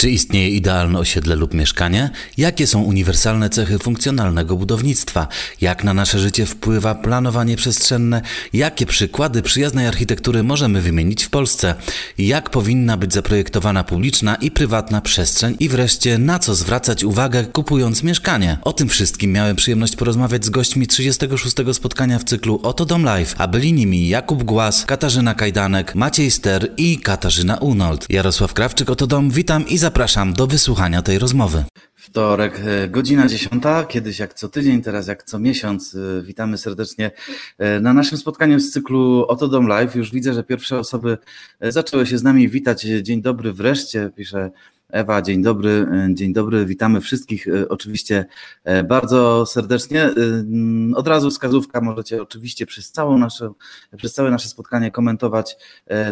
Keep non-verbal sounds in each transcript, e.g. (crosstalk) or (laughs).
Czy istnieje idealne osiedle lub mieszkanie? Jakie są uniwersalne cechy funkcjonalnego budownictwa? Jak na nasze życie wpływa planowanie przestrzenne? Jakie przykłady przyjaznej architektury możemy wymienić w Polsce? Jak powinna być zaprojektowana publiczna i prywatna przestrzeń? I wreszcie na co zwracać uwagę kupując mieszkanie? O tym wszystkim miałem przyjemność porozmawiać z gośćmi 36. spotkania w cyklu Oto Dom Live, a byli nimi Jakub Głaz, Katarzyna Kajdanek, Maciej Ster i Katarzyna Unold. Jarosław Krawczyk, Oto Dom, witam i zapraszam do wysłuchania tej rozmowy. Wtorek, e, godzina dziesiąta, kiedyś jak co tydzień, teraz jak co miesiąc. E, witamy serdecznie e, na naszym spotkaniu z cyklu Oto Dom Live. Już widzę, że pierwsze osoby zaczęły się z nami witać. Dzień dobry wreszcie, pisze Ewa, dzień dobry, e, dzień dobry, witamy wszystkich e, oczywiście e, bardzo serdecznie. Mm, od razu wskazówka, możecie oczywiście przez, całą nasze, przez całe nasze spotkanie komentować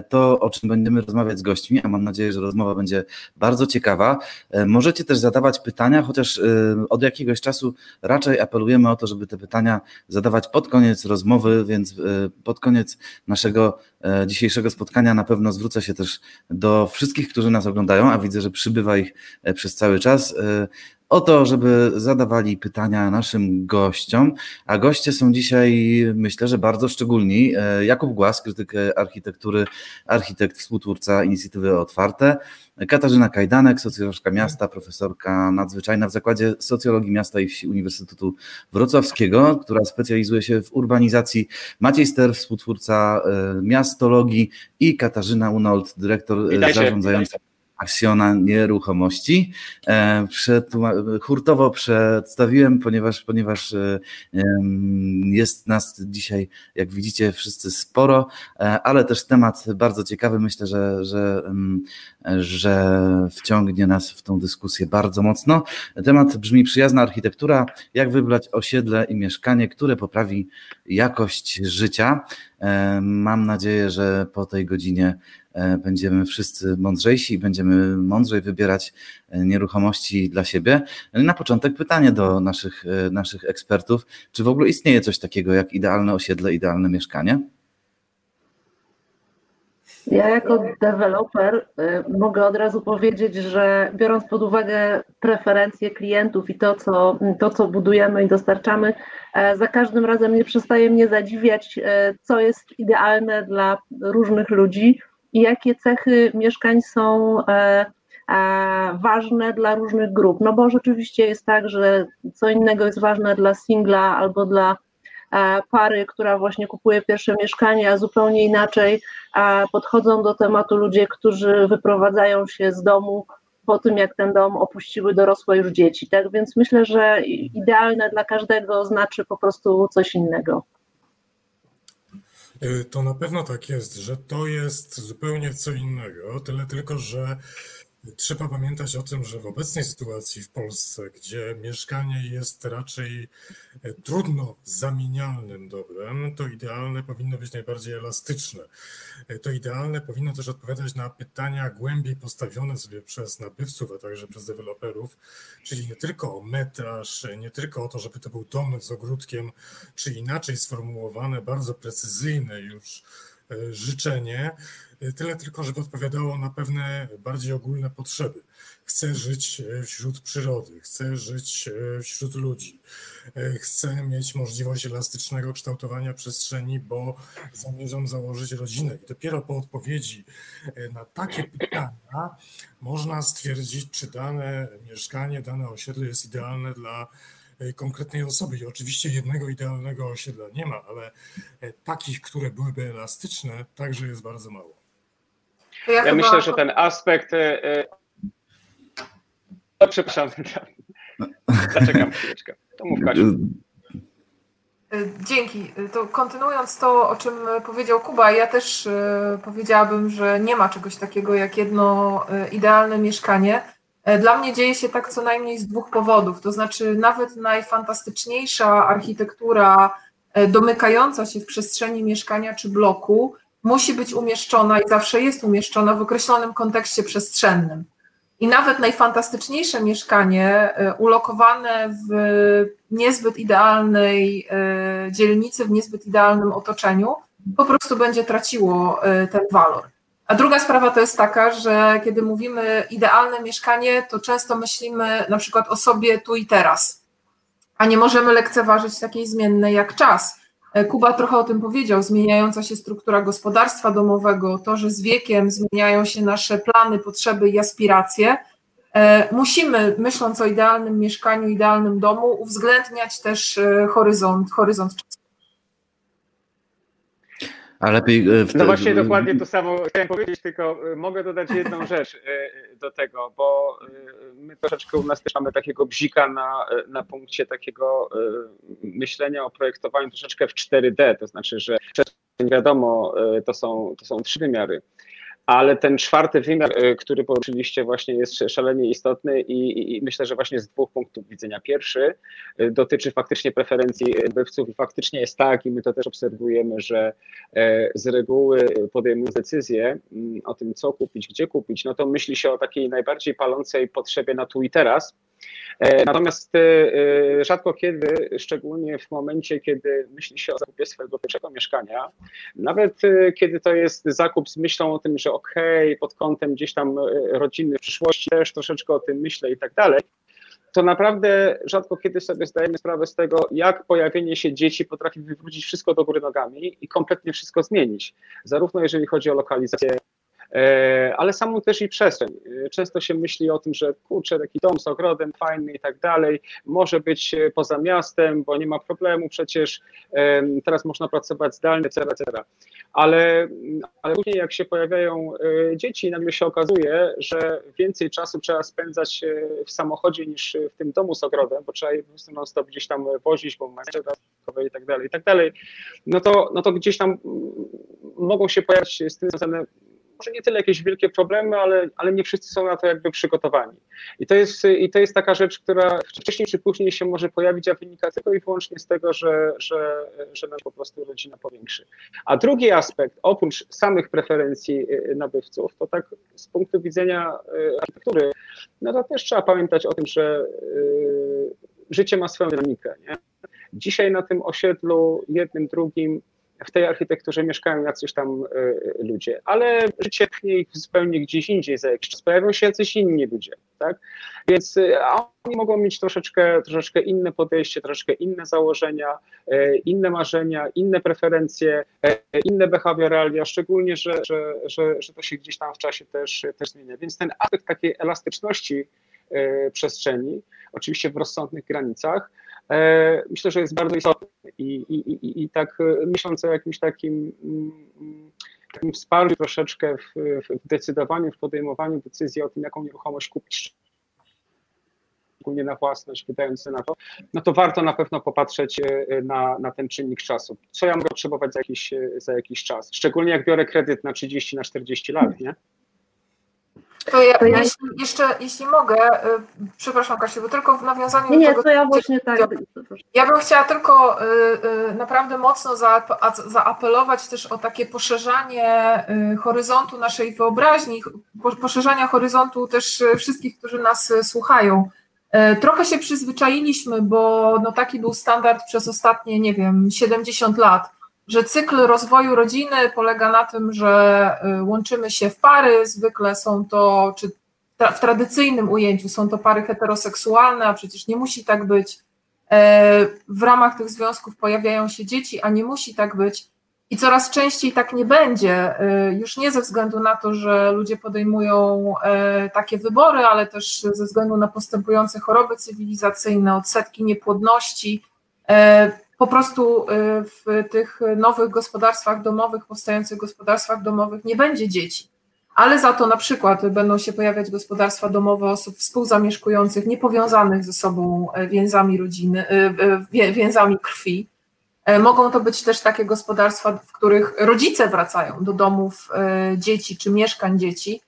to, o czym będziemy rozmawiać z gośćmi, a mam nadzieję, że rozmowa będzie bardzo ciekawa. Możecie też zadawać pytania, chociaż od jakiegoś czasu raczej apelujemy o to, żeby te pytania zadawać pod koniec rozmowy, więc pod koniec naszego dzisiejszego spotkania na pewno zwrócę się też do wszystkich, którzy nas oglądają, a widzę, że przy przybywa ich e, przez cały czas, e, o to, żeby zadawali pytania naszym gościom, a goście są dzisiaj, myślę, że bardzo szczególni. E, Jakub Głaz, krytyk architektury, architekt, współtwórca inicjatywy Otwarte, Katarzyna Kajdanek, socjolożka miasta, profesorka nadzwyczajna w Zakładzie Socjologii Miasta i Wsi Uniwersytetu Wrocławskiego, która specjalizuje się w urbanizacji, Maciej Ster, współtwórca miastologii i Katarzyna Unold, dyrektor Witajcie. zarządzająca aksjona nieruchomości. E, hurtowo przedstawiłem, ponieważ, ponieważ e, jest nas dzisiaj, jak widzicie, wszyscy sporo, e, ale też temat bardzo ciekawy. Myślę, że, że, że wciągnie nas w tą dyskusję bardzo mocno. Temat brzmi przyjazna architektura, jak wybrać osiedle i mieszkanie, które poprawi jakość życia. Mam nadzieję, że po tej godzinie będziemy wszyscy mądrzejsi i będziemy mądrzej wybierać e, nieruchomości dla siebie. Na początek pytanie do naszych, e, naszych ekspertów. Czy w ogóle istnieje coś takiego jak idealne osiedle, idealne mieszkanie? Ja jako deweloper mogę od razu powiedzieć, że biorąc pod uwagę preferencje klientów i to co, to, co budujemy i dostarczamy, za każdym razem nie przestaje mnie zadziwiać, co jest idealne dla różnych ludzi i jakie cechy mieszkań są e, e, ważne dla różnych grup. No bo rzeczywiście jest tak, że co innego jest ważne dla singla albo dla e, pary, która właśnie kupuje pierwsze mieszkanie, a zupełnie inaczej podchodzą do tematu ludzie, którzy wyprowadzają się z domu po tym, jak ten dom opuściły dorosłe już dzieci. Tak więc myślę, że idealne dla każdego znaczy po prostu coś innego. Y, to na pewno tak jest, że to jest zupełnie co innego, tyle tylko, że Trzeba pamiętać o tym, że w obecnej sytuacji w Polsce, gdzie mieszkanie jest raczej e, trudno zamienialnym dobrem, to idealne powinno być najbardziej elastyczne. E, to idealne powinno też odpowiadać na pytania głębiej postawione sobie przez nabywców, a także przez deweloperów, czyli nie tylko o metraż, nie tylko o to, żeby to był dom z ogródkiem, czy inaczej sformułowane, bardzo precyzyjne już e, życzenie, Tyle tylko, żeby odpowiadało na pewne bardziej ogólne potrzeby. Chcę żyć e, wśród przyrody, chcę żyć e, wśród ludzi, chcę mieć możliwość elastycznego kształtowania przestrzeni, bo zamierzam założyć rodzinę. I dopiero po odpowiedzi na takie pytania można stwierdzić, czy dane mieszkanie, dane osiedle jest idealne dla konkretnej osoby. I oczywiście jednego idealnego osiedla nie ma, ale takich, które byłyby elastyczne, także jest bardzo mało. Ja, ja chyba... myślę, że ten aspekt. O, przepraszam. (laughs) Zaczekam chwileczkę. To mów Kasiu. E, dzięki. To kontynuując to, o czym powiedział Kuba, ja też e, powiedziałabym, że nie ma czegoś takiego jak jedno e, idealne mieszkanie. Dla mnie dzieje się tak co najmniej z dwóch powodów. To znaczy, nawet najfantastyczniejsza architektura domykająca się w przestrzeni mieszkania czy bloku musi być umieszczona i zawsze jest umieszczona w określonym kontekście przestrzennym. I nawet najfantastyczniejsze mieszkanie e, ulokowane w niezbyt idealnej e, dzielnicy, w niezbyt idealnym otoczeniu, po prostu będzie traciło e, ten walor. A druga sprawa to jest taka, że kiedy mówimy idealne mieszkanie, to często myślimy na przykład o sobie tu i teraz, a nie możemy lekceważyć takiej zmiennej jak czas. E, Kuba trochę o tym powiedział, zmieniająca się struktura gospodarstwa domowego, to, że z wiekiem zmieniają się nasze plany, potrzeby i aspiracje. E, musimy, myśląc o idealnym mieszkaniu, idealnym domu, uwzględniać też e, horyzont, horyzont. A lepiej w No właśnie dokładnie to samo chciałem powiedzieć, tylko mogę dodać jedną rzecz do tego, bo my troszeczkę u nas też mamy takiego bzika na, na punkcie takiego myślenia o projektowaniu troszeczkę w 4D, to znaczy, że wiadomo, to są, to są trzy wymiary ale ten czwarty wymiar, który poruszyliście, właśnie jest szalenie istotny i, i, myślę, że właśnie z dwóch punktów widzenia. Pierwszy dotyczy faktycznie preferencji nabywców i faktycznie jest tak, i my to też obserwujemy, że z reguły podejmując decyzję o tym, co kupić, gdzie kupić, no to myśli się o takiej najbardziej palącej potrzebie na tu i teraz, Natomiast rzadko kiedy, szczególnie w momencie, kiedy myśli się o zakupie swojego pierwszego mieszkania, nawet kiedy to jest zakup z myślą o tym, że okej, okay, pod kątem gdzieś tam rodziny w przyszłości też troszeczkę o tym myślę i tak dalej, to naprawdę rzadko kiedy sobie zdajemy sprawę z tego, jak pojawienie się dzieci potrafi wywrócić wszystko do góry nogami i kompletnie wszystko zmienić. Zarówno jeżeli chodzi o lokalizację ale samą też i przestrzeń. Często się myśli o tym, że kurczę, taki dom z ogrodem fajny i tak dalej, może być poza miastem, bo nie ma problemu, przecież teraz można pracować zdalnie, etc., etc. Ale, ale później jak się pojawiają dzieci, nagle się okazuje, że więcej czasu trzeba spędzać w samochodzie niż w tym domu z ogrodem, bo trzeba je po prostu non stop gdzieś tam wozić, bo ma i tak dalej, i tak dalej, no to, no to gdzieś tam mogą się pojawiać z tym związane może nie tyle jakieś wielkie problemy, ale, ale nie wszyscy są na to jakby przygotowani. I to, jest, I to jest taka rzecz, która wcześniej czy później się może pojawić, a wynika tylko i wyłącznie z tego, że, że, że nam po prostu rodzina powiększy. A drugi aspekt, oprócz samych preferencji y, nabywców, to tak z punktu widzenia y, architektury, no to też trzeba pamiętać o tym, że y, życie ma swoją dynamikę. Nie? Dzisiaj na tym osiedlu jednym, drugim w tej architekturze mieszkają jacyś tam e, ludzie, ale życie pchnie ich zupełnie gdzieś indziej za jakiś czas. Pojawią się jacyś inni ludzie, tak? Więc e, oni mogą mieć troszeczkę, troszeczkę inne podejście, troszeczkę inne założenia, e, inne marzenia, inne preferencje, inne behawioralia, szczególnie, że, że, że, że to się gdzieś tam w czasie też, też zmienia. Więc ten aspekt takiej elastyczności przestrzeni, oczywiście w rozsądnych granicach, myślę, że jest bardzo istotny i, i, i, i tak e, myśląc o jakimś takim, mm, takim wsparciu troszeczkę w, w decydowaniu, w podejmowaniu decyzji o tym, jaką nieruchomość kupić, szczególnie na własność, wydając się na to, no to warto na pewno popatrzeć e, na, na ten czynnik czasu. Co ja mogę potrzebować za jakiś, za jakiś czas? Szczególnie jak biorę kredyt na 30, na 40 lat, nie? To ja, to ja... Jeśli, jeszcze, jeśli mogę, y, przepraszam Kasiu, bo tylko w nawiązaniu nie, do tego... Nie, to ja właśnie tak. Ja bym chciała tylko y, y, naprawdę mocno zaapelować też o takie poszerzanie horyzontu naszej wyobraźni, poszerzania horyzontu też wszystkich, którzy nas słuchają. Trochę się przyzwyczailiśmy, bo no taki był standard przez ostatnie, nie wiem, 70 lat że cykl rozwoju rodziny polega na tym, że y, łączymy się w pary, zwykle są to, czy w tradycyjnym ujęciu są to pary heteroseksualne, a przecież nie musi tak być. E, w ramach tych związków pojawiają się dzieci, a nie musi tak być. I coraz częściej tak nie będzie, e, już nie ze względu na to, że ludzie podejmują e, takie wybory, ale też ze względu na postępujące choroby cywilizacyjne, odsetki niepłodności po prostu y, w tych nowych gospodarstwach domowych, powstających gospodarstwach domowych nie będzie dzieci. Ale za to na przykład będą się pojawiać gospodarstwa domowe osób współzamieszkujących, niepowiązanych ze sobą e, więzami rodziny, e, e, więzami krwi. Mogą to być też takie gospodarstwa, w których rodzice wracają do domów dzieci czy mieszkań dzieci,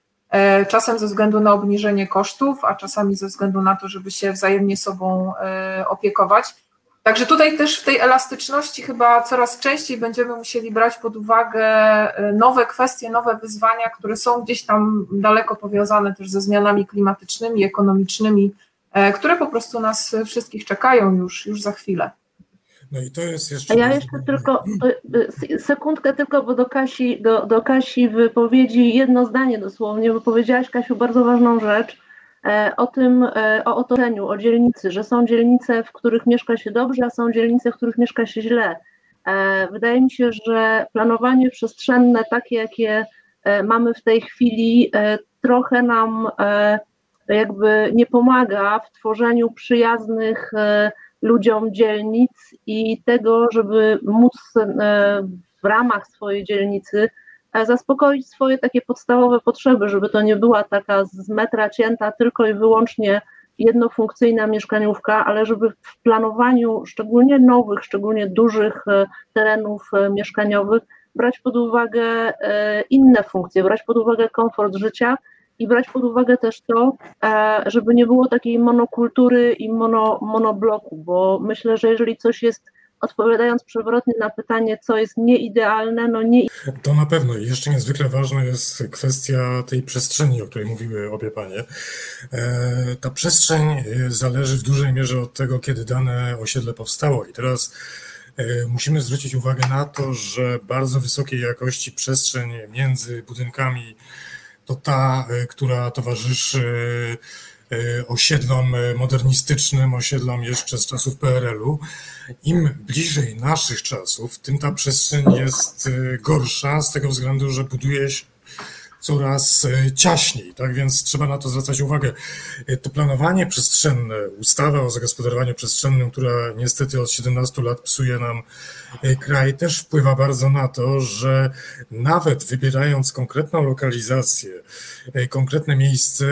czasem ze względu na obniżenie kosztów, a czasami ze względu na to, żeby się wzajemnie sobą opiekować. Także tutaj też w tej elastyczności chyba coraz częściej będziemy musieli brać pod uwagę e, nowe kwestie, nowe wyzwania, które są gdzieś tam daleko powiązane też ze zmianami klimatycznymi, ekonomicznymi, e, które po prostu nas wszystkich czekają już, już za chwilę. No i to jest jeszcze. Ja jeszcze tylko sekundkę tylko, bo do Kasi, do, do Kasi wypowiedzi jedno zdanie dosłownie, bo powiedziałaś Kasiu bardzo ważną rzecz o tym, o otoczeniu, o dzielnicy, że są dzielnice, w których mieszka się dobrze, a są dzielnice, w których mieszka się źle. Wydaje mi się, że planowanie przestrzenne, takie jakie mamy w tej chwili, trochę nam jakby nie pomaga w tworzeniu przyjaznych e, ludziom dzielnic i tego, żeby móc e, w ramach swojej dzielnicy e, zaspokoić swoje takie podstawowe potrzeby, żeby to nie była taka z metra cięta tylko i wyłącznie jednofunkcyjna mieszkaniówka, ale żeby w planowaniu szczególnie nowych, szczególnie dużych terenów mieszkaniowych brać pod uwagę inne funkcje, brać pod uwagę komfort życia i brać pod uwagę też to, e, żeby nie było takiej monokultury i mono, monobloku, bo myślę, że jeżeli coś jest odpowiadając przewrotnie na pytanie, co jest nieidealne, no nie. To na pewno. I jeszcze niezwykle ważna jest kwestia tej przestrzeni, o której mówiły obie panie. E, ta przestrzeń e, zależy w dużej mierze od tego, kiedy dane osiedle powstało. I teraz musimy zwrócić uwagę na to, że bardzo wysokiej jakości przestrzeń między budynkami to ta, e, która towarzyszy e, osiedlom modernistycznym, osiedlom jeszcze z czasów PRL-u. Im bliżej naszych czasów, tym ta przestrzeń jest e, gorsza z tego względu, że buduje się coraz e, ciaśniej, tak więc trzeba na to zwracać uwagę. E, to planowanie przestrzenne, ustawa o zagospodarowaniu przestrzennym, która niestety od 17 lat psuje nam e, kraj, też wpływa bardzo na to, że nawet wybierając konkretną lokalizację, konkretne miejsce,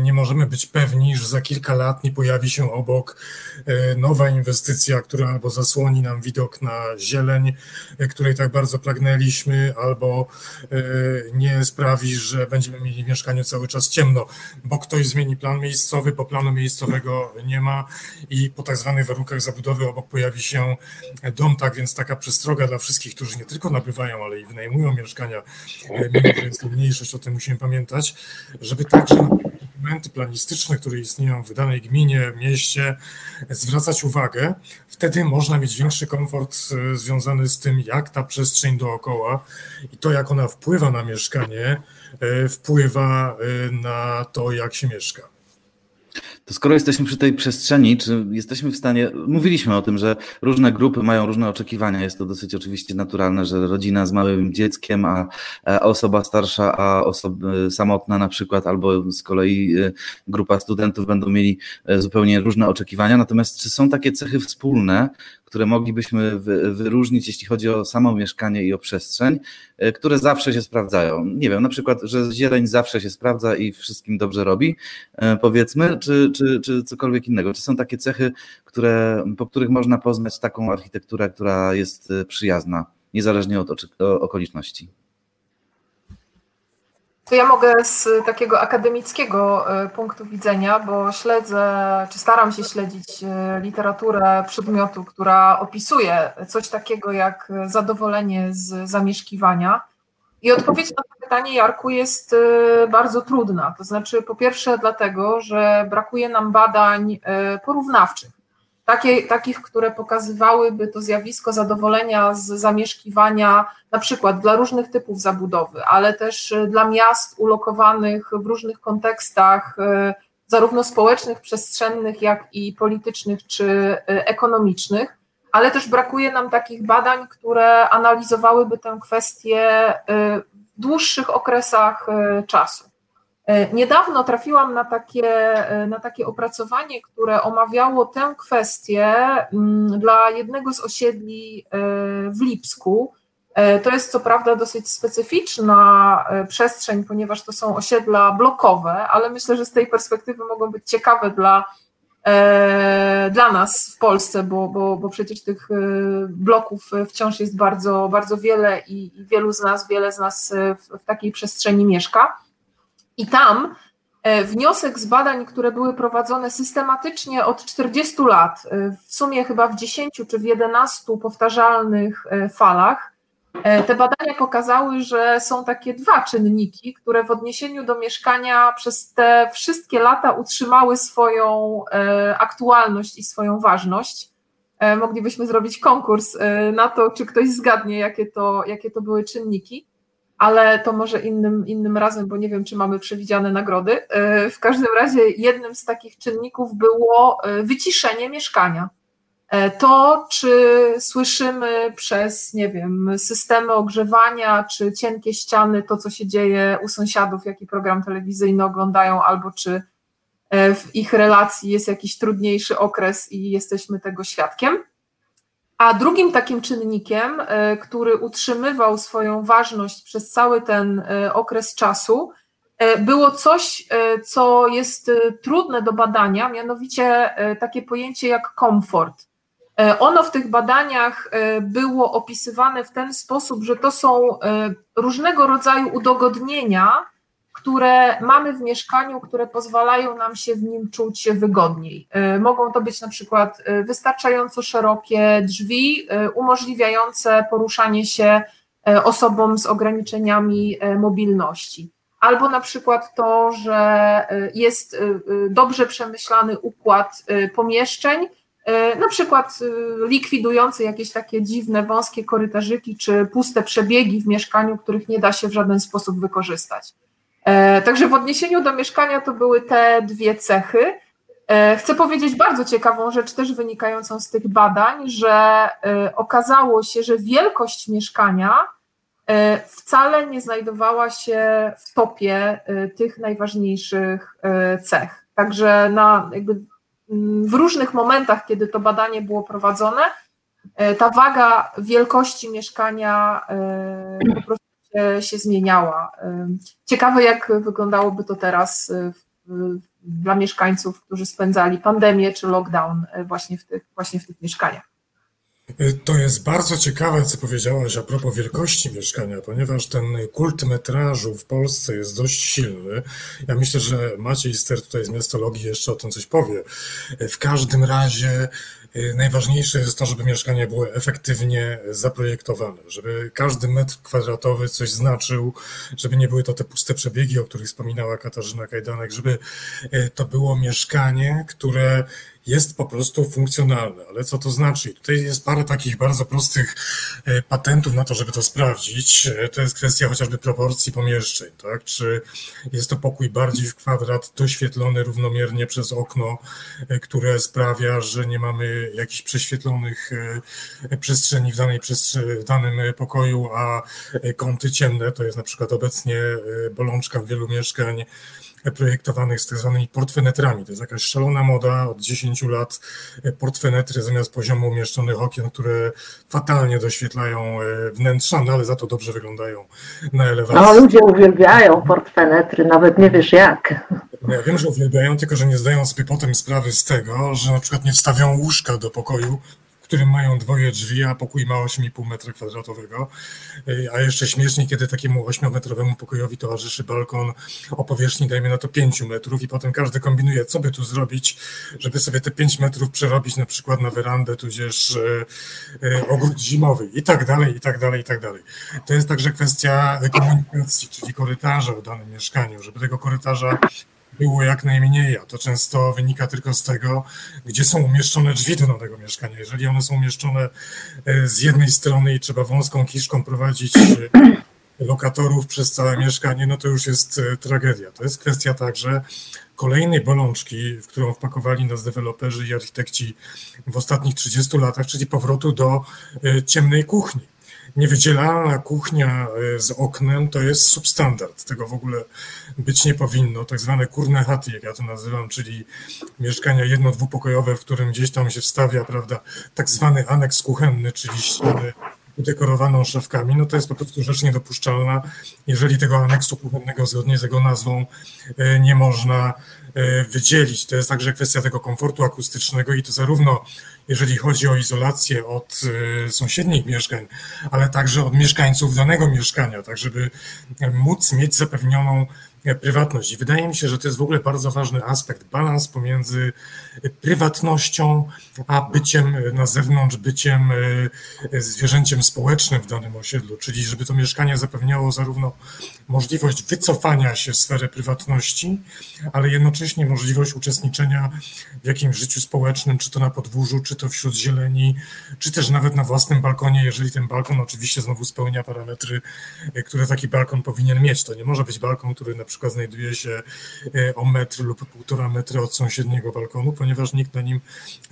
nie możemy być pewni, że za kilka lat nie pojawi się obok nowa inwestycja, która albo zasłoni nam widok na zieleń, której tak bardzo pragnęliśmy, albo nie sprawi, że będziemy mieli w mieszkaniu cały czas ciemno, bo ktoś zmieni plan miejscowy, bo planu miejscowego nie ma i po tak zwanych warunkach zabudowy obok pojawi się dom, tak więc taka przestroga dla wszystkich, którzy nie tylko nabywają, ale i wynajmują mieszkania, e, mimo że jest to mniejszość, o tym musimy pamiętać, żeby także na dokumenty planistyczne, które istnieją w danej gminie, mieście, zwracać uwagę. Wtedy można mieć większy komfort e, związany z tym, jak ta przestrzeń dookoła i to, jak ona wpływa na mieszkanie, E, wpływa na to, jak się mieszka. To skoro jesteśmy przy tej przestrzeni, czy jesteśmy w stanie, mówiliśmy o tym, że różne grupy mają różne oczekiwania, jest to dosyć oczywiście naturalne, że rodzina z małym dzieckiem, a, osoba starsza, a osoba samotna na przykład, albo z kolei e, grupa studentów będą mieli zupełnie różne oczekiwania, natomiast czy są takie cechy wspólne, które moglibyśmy wyróżnić, jeśli chodzi o samo mieszkanie i o przestrzeń, e, które zawsze się sprawdzają. Nie wiem, na przykład, że zieleń zawsze się sprawdza i wszystkim dobrze robi, e, powiedzmy, czy, czy, czy cokolwiek innego. Czy są takie cechy, które, po których można poznać taką architekturę, która jest e, przyjazna, niezależnie od okoliczności? To ja mogę z takiego akademickiego e, punktu widzenia, bo śledzę, czy staram się śledzić e, literaturę przedmiotu, która opisuje coś takiego jak zadowolenie z zamieszkiwania. I odpowiedź na to pytanie, Jarku, jest e, bardzo trudna. To znaczy, po pierwsze, dlatego, że brakuje nam badań porównawczych takie, takich, które pokazywałyby to zjawisko zadowolenia z zamieszkiwania, na przykład dla różnych typów zabudowy, ale też y, dla miast ulokowanych w różnych kontekstach, y, zarówno społecznych, przestrzennych, jak i politycznych czy y, ekonomicznych, ale też brakuje nam takich badań, które analizowałyby tę kwestię w dłuższych okresach czasu. E, niedawno trafiłam na takie, e, na takie opracowanie, które omawiało tę kwestię mm, dla jednego z osiedli e, w Lipsku. To jest co prawda dosyć specyficzna przestrzeń, ponieważ to są osiedla blokowe, ale myślę, że z tej perspektywy mogą być ciekawe dla, dla nas w Polsce, bo, bo, bo przecież tych bloków wciąż jest bardzo, bardzo wiele i, wielu z nas, wiele z nas w, w takiej przestrzeni mieszka. I tam e, wniosek z badań, które były prowadzone systematycznie od 40 lat, e, w sumie chyba w 10 czy w 11 powtarzalnych e, falach, te badania pokazały, że są takie dwa czynniki, które w odniesieniu do mieszkania przez te wszystkie lata utrzymały swoją aktualność i swoją ważność. moglibyśmy zrobić konkurs na to, czy ktoś zgadnie, jakie to, jakie to były czynniki ale to może innym, innym razem, bo nie wiem, czy mamy przewidziane nagrody. W każdym razie jednym z takich czynników było wyciszenie mieszkania. E, to, czy słyszymy przez, nie wiem, systemy ogrzewania, czy cienkie ściany, to co się dzieje u sąsiadów, jaki program telewizyjny oglądają, albo czy e, w ich relacji jest jakiś trudniejszy okres i jesteśmy tego świadkiem. A drugim takim czynnikiem, e, który utrzymywał swoją ważność przez cały ten okres czasu, było coś, co jest trudne do badania, mianowicie takie pojęcie jak komfort. E, ono w tych badaniach e, było opisywane w ten sposób, że to są e, różnego rodzaju udogodnienia, które mamy w mieszkaniu, które pozwalają nam się w nim czuć wygodniej. Mogą to być na przykład wystarczająco szerokie drzwi, umożliwiające poruszanie się osobom z ograniczeniami mobilności. Albo na przykład to, że jest dobrze przemyślany układ pomieszczeń, E, na przykład e, likwidujący jakieś takie dziwne, wąskie korytarzyki czy puste przebiegi w mieszkaniu, których nie da się w żaden sposób wykorzystać. E, także w odniesieniu do mieszkania to były te dwie cechy. Chcę powiedzieć bardzo ciekawą rzecz, też wynikającą z tych badań, że okazało się, że wielkość mieszkania wcale nie znajdowała się w topie tych najważniejszych cech. Także na jakby w różnych momentach, kiedy to badanie było prowadzone, e, ta waga wielkości mieszkania e, po prostu się, się zmieniała. Ciekawe, jak wyglądałoby to teraz dla mieszkańców, którzy spędzali pandemię czy lockdown właśnie w tych, właśnie w tych mieszkaniach. To jest bardzo ciekawe, co powiedziałaś a propos wielkości mieszkania, ponieważ ten kult metrażu w Polsce jest dość silny. Ja myślę, że Maciej Ster tutaj z miastologii jeszcze o tym coś powie. W każdym razie y, najważniejsze jest to, żeby mieszkania były efektywnie zaprojektowane, żeby każdy metr kwadratowy coś znaczył, żeby nie były to te puste przebiegi, o których wspominała Katarzyna Kajdanek, żeby y, to było mieszkanie, które jest po prostu funkcjonalne. Ale co to znaczy? Tutaj jest parę takich bardzo prostych e, patentów na to, żeby to sprawdzić. E, to jest kwestia chociażby proporcji pomieszczeń, tak? Czy jest to pokój bardziej w kwadrat, doświetlony równomiernie przez okno, e, które sprawia, że nie mamy jakichś prześwietlonych przestrzeni w, danej w danym pokoju, a kąty ciemne, to jest na przykład obecnie bolączka wielu mieszkań, projektowanych z tak zwanymi portfenetrami. To jest jakaś szalona moda od 10 lat. Portfenetry zamiast poziomu umieszczonych okien, które fatalnie doświetlają e, wnętrza, no ale za to dobrze wyglądają na elewacji. No ludzie uwielbiają portfenetry, nawet nie wiesz jak. No, ja wiem, że uwielbiają, tylko że nie zdają sobie potem sprawy z tego, że na przykład nie wstawią łóżka do pokoju, którym mają dwoje drzwi, a pokój ma 8,5 metra kwadratowego. Y, a jeszcze śmiesznie, kiedy takiemu 8-metrowemu pokojowi towarzyszy balkon o powierzchni, dajmy na to 5 metrów, i potem każdy kombinuje, co by tu zrobić, żeby sobie te 5 metrów przerobić na przykład na werandę, tudzież y, y, ogród zimowy, i tak dalej, i tak dalej, i tak dalej. To jest także kwestia komunikacji, czyli korytarza w danym mieszkaniu, żeby tego korytarza było jak najmniej, a to często wynika tylko z tego, gdzie są umieszczone drzwi do nowego mieszkania. Jeżeli one są umieszczone e, z jednej strony i trzeba wąską kiszką prowadzić e, lokatorów przez całe mieszkanie, no to już jest e, tragedia. To jest kwestia także kolejnej bolączki, w którą wpakowali nas deweloperzy i architekci w ostatnich 30 latach, czyli powrotu do ciemnej kuchni niewydzielana kuchnia e, z oknem to jest substandard. Tego w ogóle być nie powinno. Tak zwane kurne chaty, jak ja to nazywam, czyli mieszkania jedno, dwupokojowe, w którym gdzieś tam się wstawia, prawda, tak zwany aneks kuchenny, czyli ściany udekorowaną szafkami, no to jest po prostu rzecz niedopuszczalna. Jeżeli tego aneksu kuchennego zgodnie z jego nazwą e, nie można e, wydzielić. To jest także kwestia tego komfortu akustycznego i to zarówno jeżeli chodzi o izolację od e, sąsiednich mieszkań, ale także od mieszkańców danego mieszkania, tak żeby móc mieć zapewnioną prywatność. I wydaje mi się, że to jest w ogóle bardzo ważny aspekt, balans pomiędzy prywatnością, a byciem na zewnątrz, byciem zwierzęciem społecznym w danym osiedlu, czyli żeby to mieszkanie zapewniało zarówno możliwość wycofania się z sfery prywatności, ale jednocześnie możliwość uczestniczenia w jakimś życiu społecznym, czy to na podwórzu, czy to wśród zieleni, czy też nawet na własnym balkonie, jeżeli ten balkon oczywiście znowu spełnia parametry, które taki balkon powinien mieć. To nie może być balkon, który na przykład znajduje się e, o metr lub półtora metra od sąsiedniego balkonu, ponieważ nikt na nim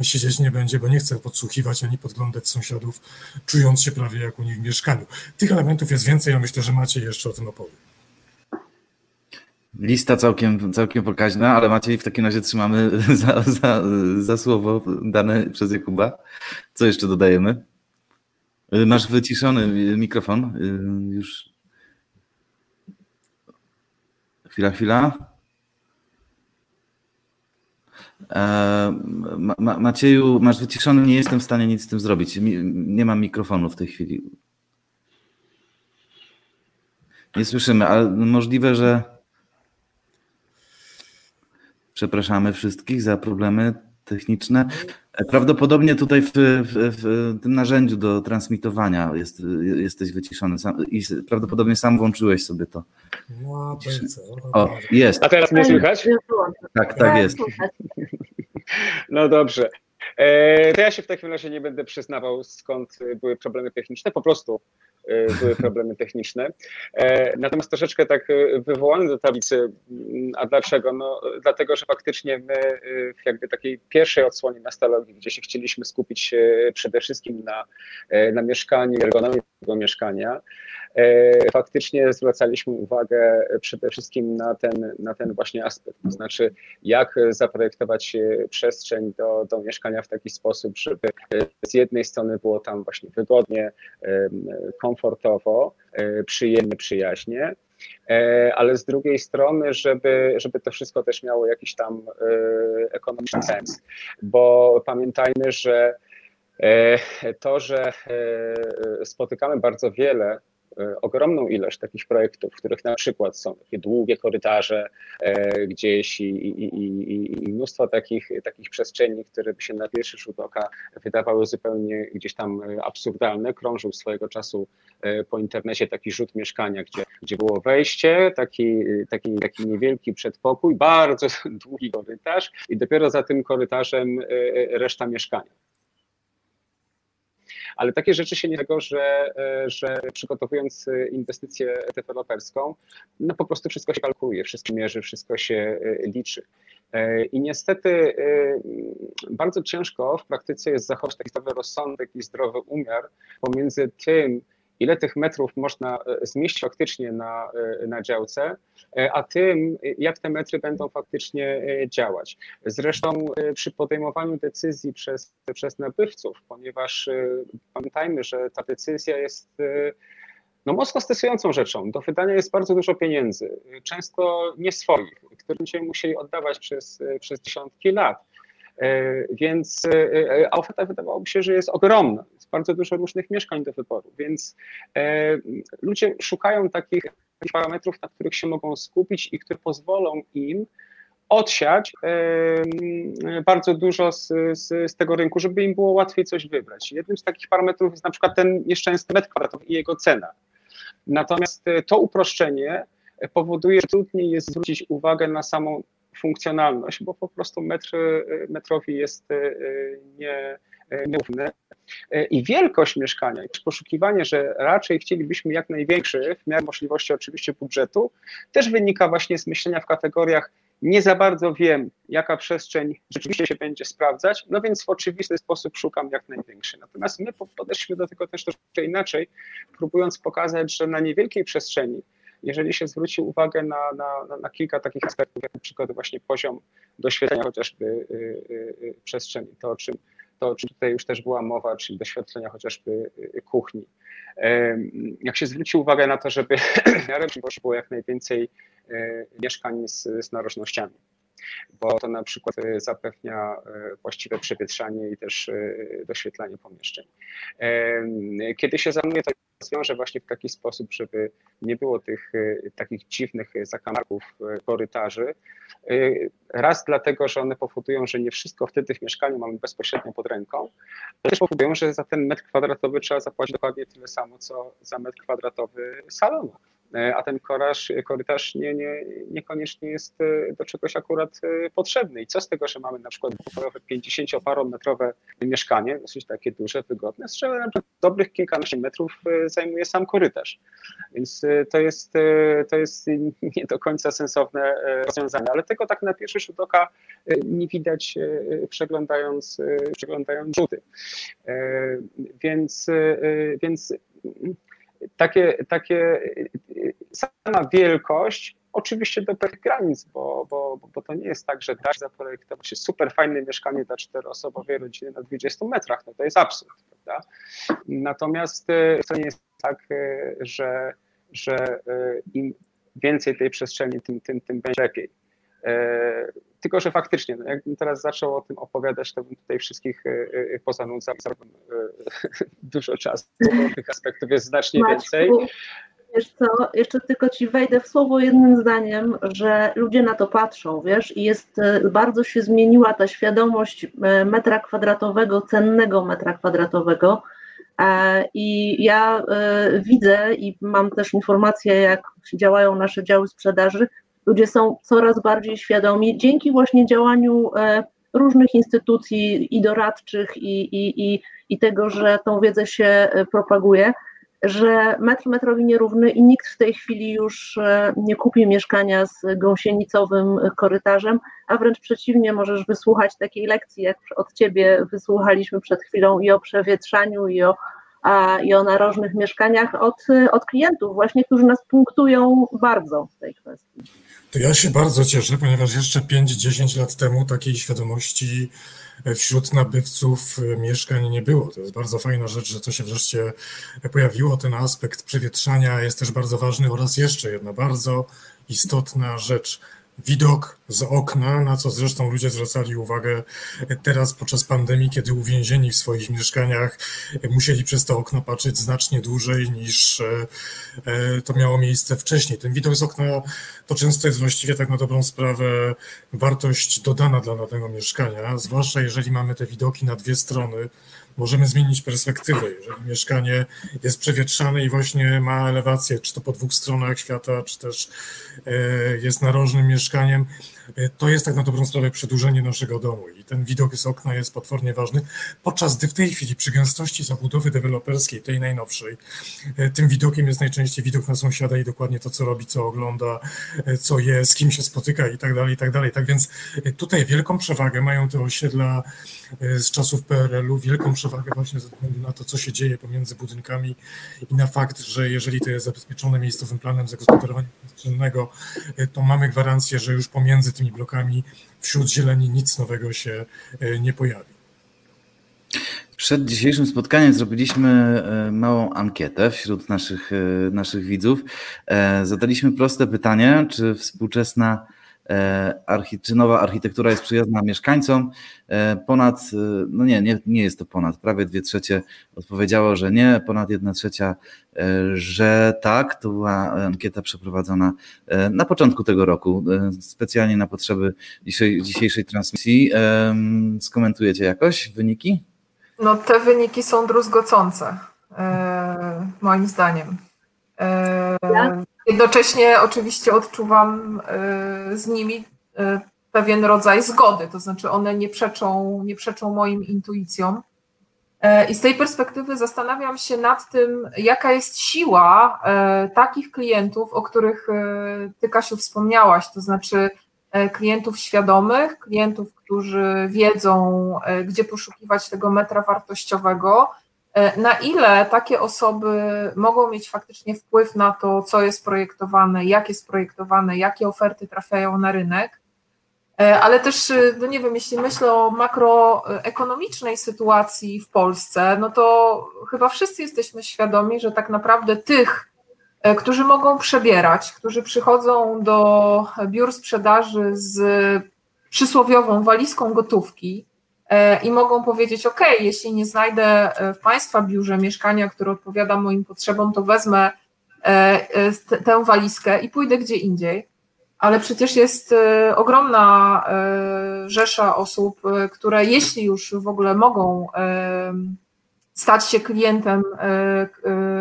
siedzieć nie będzie, bo nie chce podsłuchiwać ani podglądać sąsiadów, czując się prawie jak u nich w mieszkaniu. Tych elementów jest więcej, ja myślę, że macie jeszcze o tym opowie. Lista całkiem, całkiem pokaźna, ale Maciej, w takim razie trzymamy (laughs) za, za, za słowo dane przez Jakuba. Co jeszcze dodajemy? Masz wyciszony mikrofon już. Chwila, chwila. E, Ma, Macieju, masz wyciszony, nie jestem w stanie nic z tym zrobić. Nie mam mikrofonu w tej chwili. Nie słyszymy, ale możliwe, że. Przepraszamy wszystkich za problemy techniczne. Prawdopodobnie tutaj w, w, w, tym narzędziu do transmitowania jest, jesteś wyciszony sam, i prawdopodobnie sam włączyłeś sobie to. No, o, jest. A teraz mnie słychać? Tak, tak jest. (laughs) (laughs) No dobrze. E, to ja się w takim razie nie będę przyznawał, skąd były problemy techniczne. Po prostu e, były (laughs) problemy techniczne. E, natomiast troszeczkę tak wywołany do tablicy, a dlaczego? No, dlatego, że faktycznie my w jakby takiej pierwszej odsłonie nastalogii, gdzie się chcieliśmy skupić przede wszystkim na, na mieszkaniu, ergonomii tego mieszkania, faktycznie zwracaliśmy uwagę przede wszystkim na ten, na ten właśnie aspekt, to znaczy jak zaprojektować przestrzeń do, do mieszkania w taki sposób, żeby z jednej strony było tam właśnie wygodnie, komfortowo, e, przyjemnie, przyjaźnie, e, ale z drugiej strony, żeby, żeby to wszystko też miało jakiś tam ekonomiczny sens, bo pamiętajmy, że to, że spotykamy bardzo wiele E, ogromną ilość takich projektów, w których na przykład są takie długie korytarze e, gdzieś i, i, i, i, mnóstwo takich, takich przestrzeni, które by się na pierwszy rzut oka wydawały zupełnie gdzieś tam absurdalne. Krążył swojego czasu e, po internecie taki rzut mieszkania, gdzie, gdzie było wejście, taki, taki, taki niewielki przedpokój, bardzo (laughs) długi korytarz i dopiero za tym korytarzem reszta mieszkania ale takie rzeczy się nie tego, że, e, że przygotowując e, inwestycję deweloperską, no po prostu wszystko się kalkuluje, wszystko mierzy, wszystko się e, liczy. I niestety bardzo ciężko w praktyce jest zachować taki zdrowy rozsądek i zdrowy umiar pomiędzy tym, ile tych metrów można e, zmieścić faktycznie na, e, na działce, e, a tym, jak te metry będą faktycznie działać. Zresztą przy podejmowaniu decyzji przez, przez nabywców, ponieważ pamiętajmy, że ta decyzja jest no, mocno stresującą rzeczą. Do wydania jest bardzo dużo pieniędzy, często nie swoich, które będziemy musieli oddawać przez, przez dziesiątki lat. Więc a oferta wydawałoby się, że jest ogromna bardzo dużo różnych mieszkań do wyboru, więc e, ludzie szukają takich parametrów, na których się mogą skupić i które pozwolą im odsiać e, bardzo dużo z, z, z, tego rynku, żeby im było łatwiej coś wybrać. Jednym z takich parametrów jest na przykład ten nieszczęsny metr kwadratowy i jego cena. Natomiast e, to uproszczenie powoduje, że trudniej jest zwrócić uwagę na samą funkcjonalność, bo po prostu metr, metrowi jest nie, nierówny. E, I wielkość mieszkania, i poszukiwanie, że raczej chcielibyśmy jak największy, w miarę możliwości oczywiście budżetu, też wynika właśnie z myślenia w kategoriach nie za bardzo wiem, jaka przestrzeń rzeczywiście się będzie sprawdzać, no więc w oczywisty sposób szukam jak największy. Natomiast my podeszliśmy do tego też troszkę inaczej, próbując pokazać, że na niewielkiej przestrzeni, jeżeli się zwróci uwagę na, na, na kilka takich aspektów, jak na przykład właśnie poziom doświetlenia chociażby y, y, y, przestrzeni, to o czym to, czy tutaj już też była mowa, czyli doświadczenia chociażby y, kuchni. Jak się zwróci uwagę na to, żeby (clears throat) w miarę było jak najwięcej y, mieszkań z, z narożnościami. Bo to na przykład zapewnia właściwe przewietrzanie i też doświetlanie pomieszczeń. Kiedy się zamuje, to rozwiąże właśnie w taki sposób, żeby nie było tych takich dziwnych zakamarków korytarzy. Raz dlatego, że one powodują, że nie wszystko wtedy w mieszkaniu mamy bezpośrednio pod ręką, ale też powodują, że za ten metr kwadratowy trzeba zapłacić dokładnie tyle samo, co za metr kwadratowy salonu. E, a ten korytarz, korytarz nie, nie, niekoniecznie jest e, do czegoś akurat e, potrzebny. I co z tego, że mamy na przykład dwupokojowe 50-parometrowe mieszkanie, dosyć takie duże, wygodne, z czego na przykład dobrych kilkanaście metrów zajmuje sam korytarz. Więc to jest, to jest nie do końca sensowne rozwiązanie, ale tego tak na pierwszy rzut oka nie widać przeglądając, przeglądając rzuty. Więc, więc takie, takie sama wielkość, oczywiście do pewnych granic, bo, bo, bo to nie jest tak, że da się zaprojektować super fajne mieszkanie dla czteroosobowej rodziny na 20 metrach, no to jest absurd, prawda? Natomiast e, to nie jest tak, e, że, że e, im więcej tej przestrzeni, tym, tym, tym będzie lepiej. Tylko, że faktycznie, no jakbym teraz zaczął o tym opowiadać, to bym tutaj wszystkich e, e, pozanudzał, zarobym e, (laughs) dużo czasu, bo tych aspektów jest znacznie więcej. Wiesz co, jeszcze tylko ci wejdę w słowo jednym zdaniem, że ludzie na to patrzą, wiesz, i jest, bardzo się zmieniła ta świadomość metra kwadratowego, cennego metra kwadratowego. I ja widzę i mam też informacje, jak działają nasze działy sprzedaży, ludzie są coraz bardziej świadomi dzięki właśnie działaniu e, różnych instytucji i doradczych i, i, i, i tego, że tą wiedzę się e, propaguje, że metr metrowi nierówny i nikt w tej chwili już e, nie kupi mieszkania z gąsienicowym korytarzem, a wręcz przeciwnie, możesz wysłuchać takiej lekcji, jak od ciebie wysłuchaliśmy przed chwilą i o przewietrzaniu, i o i o narożnych mieszkaniach od, od klientów właśnie, którzy nas punktują bardzo w tej kwestii. To ja się bardzo cieszę, ponieważ jeszcze 5-10 lat temu takiej świadomości wśród nabywców mieszkań nie było. To jest bardzo fajna rzecz, że to się wreszcie pojawiło. Ten aspekt przewietrzania jest też bardzo ważny oraz jeszcze jedna bardzo istotna rzecz widok z okna, na co zresztą ludzie zwracali uwagę teraz podczas pandemii, kiedy uwięzieni w swoich mieszkaniach musieli przez to okno patrzeć znacznie dłużej niż e, e, to miało miejsce wcześniej. Ten widok z okna to często jest właściwie tak na dobrą sprawę wartość dodana dla danego mieszkania, zwłaszcza jeżeli mamy te widoki na dwie strony, możemy zmienić perspektywę. Jeżeli mieszkanie jest przewietrzane i właśnie ma elewację, czy to po dwóch stronach świata, czy też e, jest narożnym mieszkaniem, to jest tak na dobrą sprawę przedłużenie naszego domu i ten widok z okna jest potwornie ważny, podczas gdy w tej chwili przy gęstości zabudowy deweloperskiej, tej najnowszej, e, tym widokiem jest najczęściej widok na sąsiada i dokładnie to, co robi, co ogląda, co je, z kim się spotyka i tak dalej, i tak dalej. Tak więc tutaj wielką przewagę mają te osiedla z czasów PRL-u, wielką przewagę właśnie ze względu na to, co się dzieje pomiędzy budynkami i na fakt, że jeżeli to jest zabezpieczone miejscowym planem zagospodarowania przestrzennego, to mamy gwarancję, że już pomiędzy tymi blokami wśród zieleni nic nowego się e, nie pojawi. Przed dzisiejszym spotkaniem zrobiliśmy e, małą ankietę wśród naszych, e, naszych widzów. Zadaliśmy proste pytanie, czy współczesna archi, czy nowa architektura jest przyjazna mieszkańcom. E, ponad, e, no nie, nie, nie jest to ponad, prawie dwie trzecie odpowiedziało, że nie, ponad jedna trzecia, że tak. To była ankieta przeprowadzona na początku tego roku, specjalnie na potrzeby dzisiejszej, dzisiejszej transmisji. Skomentujecie jakoś wyniki? No te wyniki są druzgocące, moim zdaniem. Jednocześnie oczywiście odczuwam y, z nimi y, pewien rodzaj zgody, to znaczy one nie przeczą, nie przeczą moim intuicjom. Y, I z tej perspektywy zastanawiam się nad tym, jaka jest siła takich klientów, o których Ty, Kasiu, wspomniałaś, to znaczy klientów świadomych, klientów, którzy wiedzą, gdzie poszukiwać tego metra wartościowego, na ile takie osoby mogą mieć faktycznie wpływ na to, co jest projektowane, jak jest projektowane, jakie oferty trafiają na rynek, e, ale też, e, no nie wiem, jeśli myślę o makroekonomicznej sytuacji w Polsce, no to chyba wszyscy jesteśmy świadomi, że tak naprawdę tych, którzy mogą przebierać, którzy przychodzą do biur sprzedaży z przysłowiową walizką gotówki i mogą powiedzieć: OK, jeśli nie znajdę w Państwa biurze mieszkania, które odpowiada moim potrzebom, to wezmę tę walizkę i pójdę gdzie indziej. Ale przecież jest e, ogromna e, rzesza osób, e, które jeśli już w ogóle mogą stać się klientem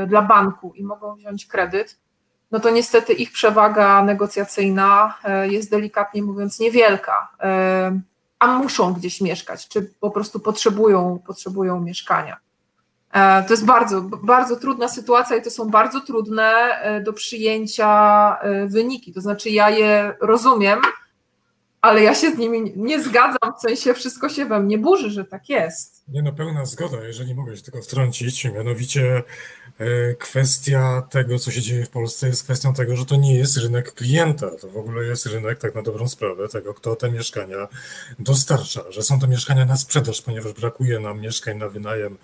dla banku i mogą wziąć kredyt, no to niestety ich przewaga negocjacyjna jest delikatnie mówiąc niewielka, a muszą gdzieś mieszkać, czy po prostu potrzebują, potrzebują mieszkania. E, to jest bardzo, bardzo trudna sytuacja i to są bardzo trudne e, do przyjęcia e, wyniki. To znaczy, ja je rozumiem, ale ja się z nimi nie zgadzam, w sensie wszystko się we mnie burzy, że tak jest. Nie no, pełna zgoda, jeżeli mogę się tylko wtrącić, mianowicie kwestia tego, co się dzieje w Polsce, jest kwestią tego, że to nie jest rynek klienta. To w ogóle jest rynek, tak na dobrą sprawę, tego, kto te mieszkania dostarcza. Że są to mieszkania na sprzedaż, ponieważ brakuje nam mieszkań na wynajem,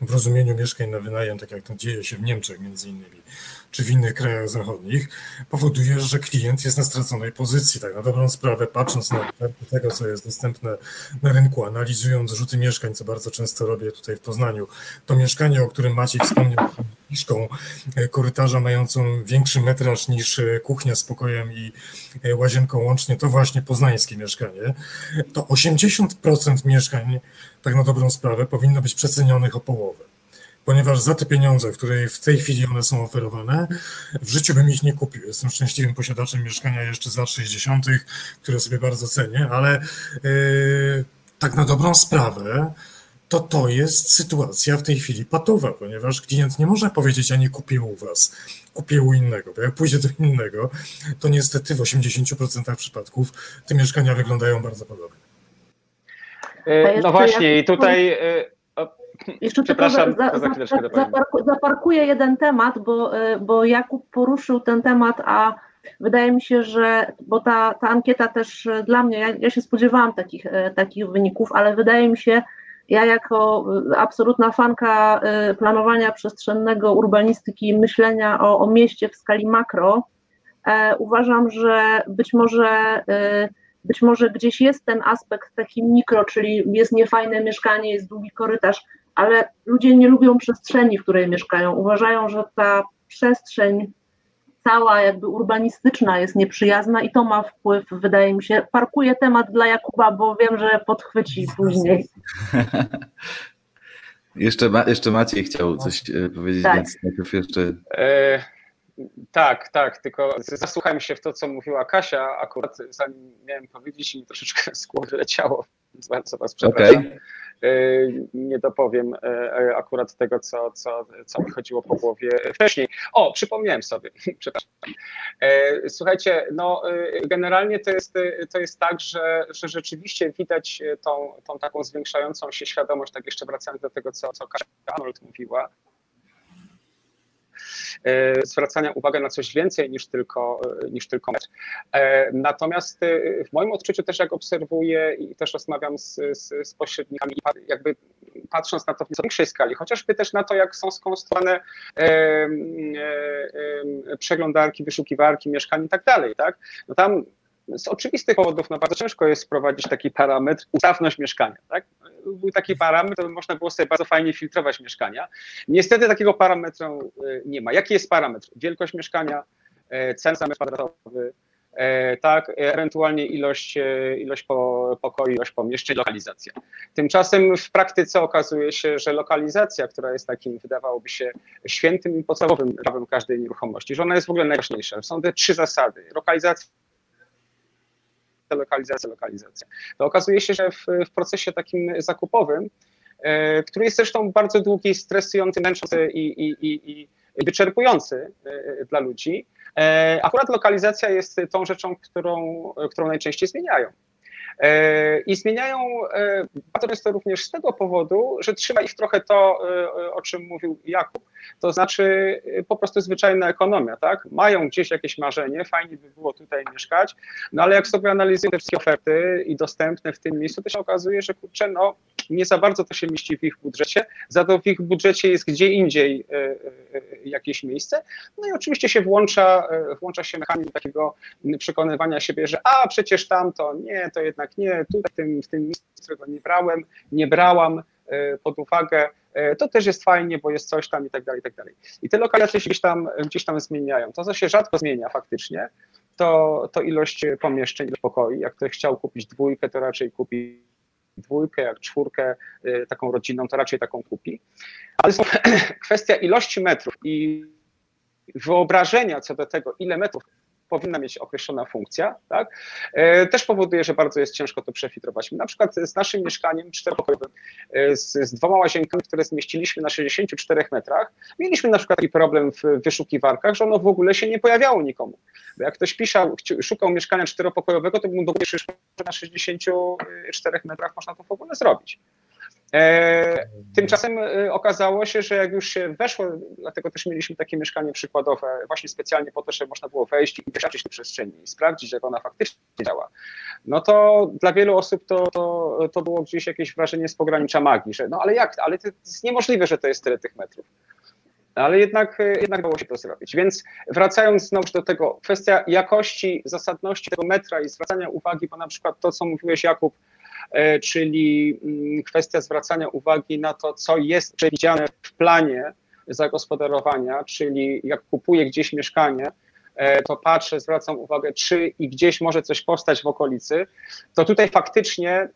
w rozumieniu mieszkań na wynajem, tak jak to dzieje się w Niemczech między innymi czy w innych krajach zachodnich, powoduje, że klient jest na straconej pozycji. Tak na dobrą sprawę, patrząc na tego, co jest dostępne na rynku, analizując rzuty mieszkań, co bardzo często robię tutaj w Poznaniu, to mieszkanie, o którym Maciej wspomniał, kiszką e, korytarza mającą większy metraż niż e, kuchnia z pokojem i e, łazienką łącznie, to właśnie poznańskie mieszkanie, to 80% mieszkań, tak na dobrą sprawę, powinno być przecenionych o połowę ponieważ za te pieniądze, które w tej chwili one są oferowane, w życiu bym ich nie kupił. Jestem szczęśliwym posiadaczem mieszkania jeszcze z lat 60., które sobie bardzo cenię, ale yy, tak na dobrą sprawę, to to jest sytuacja w tej chwili patowa, ponieważ klient nie może powiedzieć, ja nie kupię u was, kupię u innego, bo jak pójdzie do innego, to niestety w 80% przypadków te mieszkania wyglądają bardzo podobnie. E, no właśnie, i tutaj e, jeszcze tylko za, za, za, zaparku, zaparkuję jeden temat, bo, e, bo Jakub poruszył ten temat, a wydaje mi się, że, bo ta, ta ankieta też dla mnie, ja, ja się spodziewałam takich, takich wyników, ale wydaje mi się, ja jako e, absolutna fanka planowania przestrzennego, urbanistyki, myślenia o, o mieście w skali makro, uważam, że być może być może gdzieś jest ten aspekt taki mikro, czyli jest niefajne mieszkanie, jest długi korytarz, ale ludzie nie lubią przestrzeni, w której mieszkają. Uważają, że ta przestrzeń cała jakby urbanistyczna jest nieprzyjazna i to ma wpływ, wydaje mi się. Parkuję temat dla Jakuba, bo wiem, że podchwyci później. (laughs) jeszcze, ma, jeszcze Maciej chciał coś e, powiedzieć, tak. więc najpierw jeszcze... E, tak, tak, tylko zasłuchałem się w to, co mówiła Kasia, akurat zanim miałem powiedzieć i mi troszeczkę z głowy leciało, więc bardzo was przepraszam. Okay. E, nie dopowiem e, e, akurat tego, co, co, co mi chodziło po głowie wcześniej. O, przypomniałem sobie, (laughs) przepraszam. Słuchajcie, no generalnie to jest, to jest tak, że, że rzeczywiście widać tą, tą taką zwiększającą się świadomość, tak jeszcze wracając do tego, co, co Kasia Arnold mówiła, zwracania uwagi na coś więcej niż tylko, e, niż tylko mecz. E, natomiast w moim odczuciu też jak obserwuję i też rozmawiam z, z, z pośrednikami, jakby patrząc na to w większej skali, chociażby też na to, jak są skonstruowane e, e, e, przeglądarki, wyszukiwarki, mieszkań i tak dalej, tak? No tam z oczywistych powodów no bardzo ciężko jest wprowadzić taki parametr ustawność mieszkania. Tak? Był taki parametr, to można było sobie bardzo fajnie filtrować mieszkania. Niestety takiego parametru y, nie ma. Jaki jest parametr? Wielkość mieszkania, y, cena metr kwadratowy, y, tak, ewentualnie ilość, ilość pokoi, ilość pomieszczeń, lokalizacja. Tymczasem w praktyce okazuje się, że lokalizacja, która jest takim, wydawałoby się, świętym i podstawowym prawem każdej nieruchomości, że ona jest w ogóle najważniejsza. Są te trzy zasady. Lokalizacja lokalizacja, lokalizacja. To okazuje się, że w, w procesie takim zakupowym, e, który jest zresztą bardzo długi, stresujący, męczący i, i, i, i wyczerpujący e, dla ludzi, e, akurat lokalizacja jest tą rzeczą, którą, którą najczęściej zmieniają. I zmieniają bardzo często również z tego powodu, że trzyma ich trochę to, o czym mówił Jakub, to znaczy po prostu zwyczajna ekonomia, tak? Mają gdzieś jakieś marzenie, fajnie by było tutaj mieszkać, no ale jak sobie analizują te wszystkie oferty i dostępne w tym miejscu, to się okazuje, że kurczę, no nie za bardzo to się mieści w ich budżecie, za to w ich budżecie jest gdzie indziej jakieś miejsce. No i oczywiście się włącza, włącza się mechanizm takiego przekonywania siebie, że a przecież tam to nie, to jednak nie, tutaj w tym, w tym miejscu, którego nie brałem, nie brałam pod uwagę, to też jest fajnie, bo jest coś tam i tak dalej, i tak dalej. I te lokalizacje się gdzieś tam, gdzieś tam zmieniają. To, co się rzadko zmienia faktycznie, to, to ilość pomieszczeń, ilość pokoi. Jak ktoś chciał kupić dwójkę, to raczej kupi dwójkę, jak czwórkę y, taką rodzinną, to raczej taką kupi. Ale (clears throat) kwestia ilości metrów i wyobrażenia co do tego, ile metrów powinna mieć określona funkcja, tak? E, też powoduje, że bardzo jest ciężko to przefiltrować. Na przykład z naszym mieszkaniem czteropokojowym, e, z, z dwoma łazienkami, które zmieściliśmy na 64 metrach, mieliśmy na przykład taki problem w wyszukiwarkach, że ono w ogóle się nie pojawiało nikomu. Bo jak ktoś pisał, szukał mieszkania czteropokojowego, to by mu do że na 64 metrach można to w ogóle zrobić. E, tymczasem e, okazało się, że jak już się weszło, dlatego też mieliśmy takie mieszkanie przykładowe, właśnie specjalnie po to, żeby można było wejść i doświadczyć tej przestrzeni i sprawdzić, jak ona faktycznie działa, no to dla wielu osób to, to, to było gdzieś jakieś wrażenie z pogranicza magii, że no ale jak, ale to jest niemożliwe, że to jest tyle tych metrów. Ale jednak, e, jednak dało się to zrobić. Więc wracając znowu do tego, kwestia jakości, zasadności tego metra i zwracania uwagi, bo na przykład to, co mówiłeś Jakub, czyli mm, kwestia zwracania uwagi na to, co jest przewidziane w planie zagospodarowania, czyli jak kupuję gdzieś mieszkanie, e, to patrzę, zwracam uwagę, czy i gdzieś może coś powstać w okolicy, to tutaj faktycznie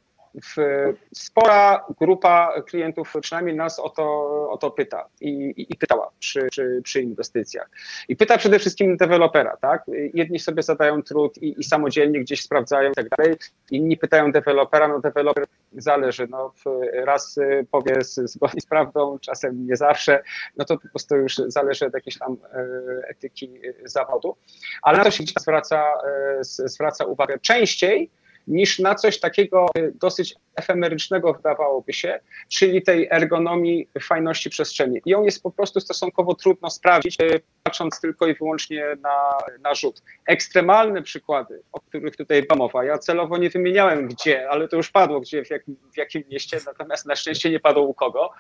spora grupa klientów przynajmniej nas o to, o to pyta i, i, i pytała przy, przy, przy, inwestycjach. I pyta przede wszystkim dewelopera, tak? Jedni sobie zadają trud i, i samodzielnie gdzieś sprawdzają i tak dalej, inni pytają dewelopera, no deweloper zależy, no raz powie zgodnie z prawdą, czasem nie zawsze, no to po prostu już zależy od jakiejś tam e, etyki zawodu, ale na to się zwraca, e, zwraca uwagę częściej, niż na coś takiego y, dosyć efemerycznego wydawałoby się, czyli tej ergonomii fajności przestrzeni. I ją jest po prostu stosunkowo trudno sprawdzić, y, patrząc tylko i wyłącznie na, na rzut. Ekstremalne przykłady, o których tutaj była mowa, ja celowo nie wymieniałem gdzie, ale to już padło, gdzie, w jakim, w jakim mieście, natomiast na szczęście nie padło u kogo.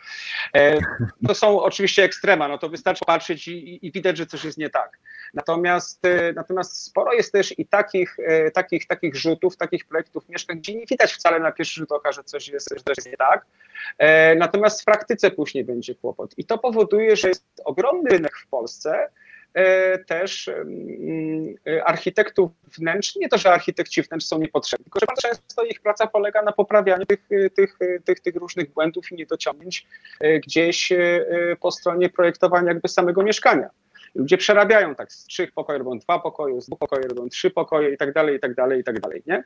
E, to są oczywiście ekstrema, no to wystarczy patrzeć i, i widać, że coś jest nie tak. Natomiast, natomiast sporo jest też i takich, takich, takich rzutów, takich projektów mieszkań, gdzie nie widać wcale na pierwszy rzut oka, że coś jest, że coś jest nie tak. E, natomiast w praktyce później będzie kłopot. I to powoduje, że jest ogromny rynek w Polsce, e, też mm, architektów wnętrz, nie to, że architekci wnętrz są niepotrzebni, tylko że bardzo często ich praca polega na poprawianiu tych, tych, tych, tych różnych błędów i niedociągnięć e, gdzieś po stronie projektowania jakby samego mieszkania. Ludzie przerabiają tak, z trzech pokoi robią dwa pokoje, z dwóch pokoi robią trzy pokoje i tak dalej, i tak dalej, i tak dalej, nie?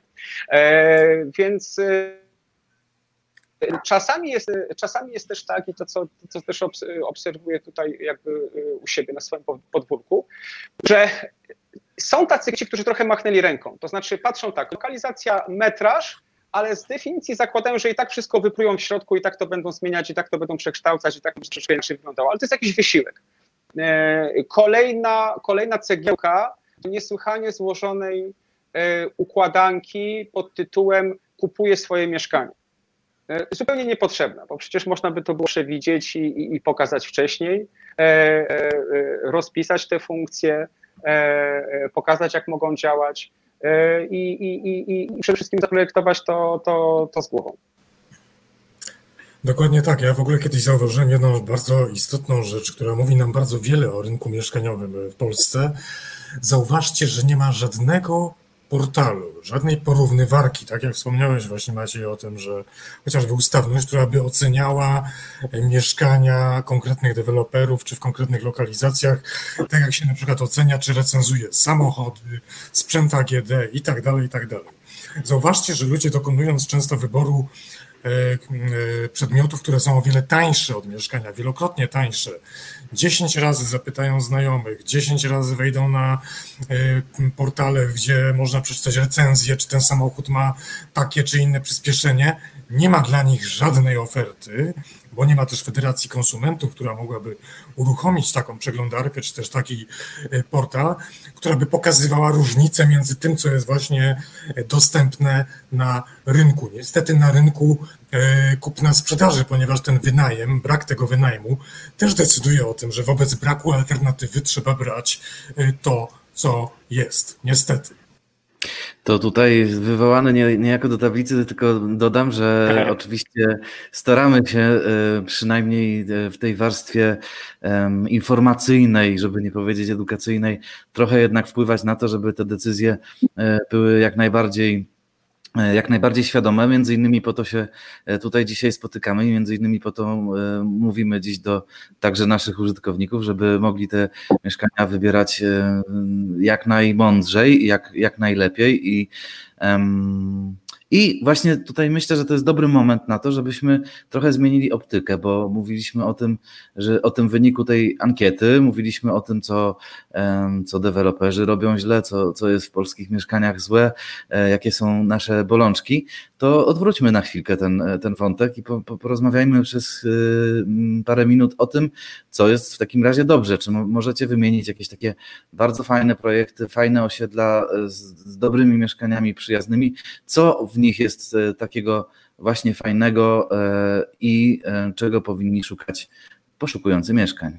E, więc e, Czasami jest, czasami jest też tak, i to co, to, co też obserwuję tutaj jakby e, u siebie na swoim podwórku, że są tacy, którzy trochę machnęli ręką. To znaczy patrzą tak, lokalizacja, metraż, ale z definicji zakładają, że i tak wszystko wyprują w środku, i tak to będą zmieniać, i tak to będą przekształcać, i tak będzie troszkę wyglądało. Ale to jest jakiś wysiłek. E, kolejna, kolejna cegiełka niesłychanie złożonej e, układanki pod tytułem kupuję swoje mieszkanie. E, zupełnie niepotrzebna, bo przecież można by to było przewidzieć i, i, i pokazać wcześniej, rozpisać te funkcje, pokazać jak mogą działać i, i, przede wszystkim zaprojektować to, to, to z głową. Dokładnie tak. Ja w ogóle kiedyś zauważyłem jedną bardzo istotną rzecz, która mówi nam bardzo wiele o rynku mieszkaniowym w Polsce. Zauważcie, że nie ma żadnego portalu, żadnej porównywarki, tak jak wspomniałeś właśnie Maciej o tym, że chociażby ustawność, która by oceniała mieszkania konkretnych deweloperów, czy w konkretnych lokalizacjach, tak jak się na przykład ocenia, czy recenzuje samochody, sprzęt AGD i tak dalej, i tak dalej. Zauważcie, że ludzie dokonując często wyboru E, e, przedmiotów, które są o wiele tańsze od mieszkania, wielokrotnie tańsze. 10 razy zapytają znajomych, 10 razy wejdą na e, portale, gdzie można przeczytać recenzję, czy ten samochód ma takie czy inne przyspieszenie. Nie ma dla nich żadnej oferty, bo nie ma też Federacji Konsumentów, która mogłaby uruchomić taką przeglądarkę, czy też taki portal, która by pokazywała różnicę między tym, co jest właśnie dostępne na rynku. Niestety na rynku kupna sprzedaży, ponieważ ten wynajem, brak tego wynajmu też decyduje o tym, że wobec braku alternatywy trzeba brać to, co jest, niestety. To tutaj wywołane nie, niejako do tablicy, tylko dodam, że tak. oczywiście staramy się e, przynajmniej e, w tej warstwie informacyjnej, żeby nie powiedzieć edukacyjnej, trochę jednak wpływać na to, żeby te decyzje e, były jak najbardziej jak najbardziej świadome. Między innymi po to się e, tutaj dzisiaj spotykamy i między innymi po to e, mówimy dziś do także naszych użytkowników, żeby mogli te mieszkania wybierać jak najmądrzej, jak, jak najlepiej i um, i właśnie tutaj myślę, że to jest dobry moment na to, żebyśmy trochę zmienili optykę, bo mówiliśmy o tym, że o tym wyniku tej ankiety, mówiliśmy o tym, co, co deweloperzy robią źle, co, co jest w polskich mieszkaniach złe, e, jakie są nasze bolączki, to odwróćmy na chwilkę ten, ten wątek i po, po, porozmawiajmy przez y, parę minut o tym, co jest w takim razie dobrze. Czy możecie wymienić jakieś takie bardzo fajne projekty, fajne osiedla z, z dobrymi mieszkaniami przyjaznymi, co w nich jest e, takiego właśnie fajnego e, i e, czego powinni szukać poszukujący mieszkań.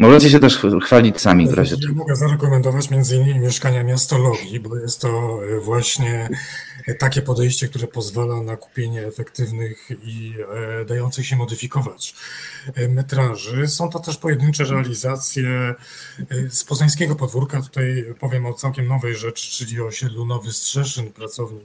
Możecie się też chwalić sami w razie Ja mogę zarekomendować między innymi mieszkania miastologii, bo jest to właśnie takie podejście, które pozwala na kupienie efektywnych i dających się modyfikować metraży. Są to też pojedyncze realizacje z poznańskiego podwórka. Tutaj powiem o całkiem nowej rzeczy, czyli o osiedlu Nowy Strzeszyn, pracowni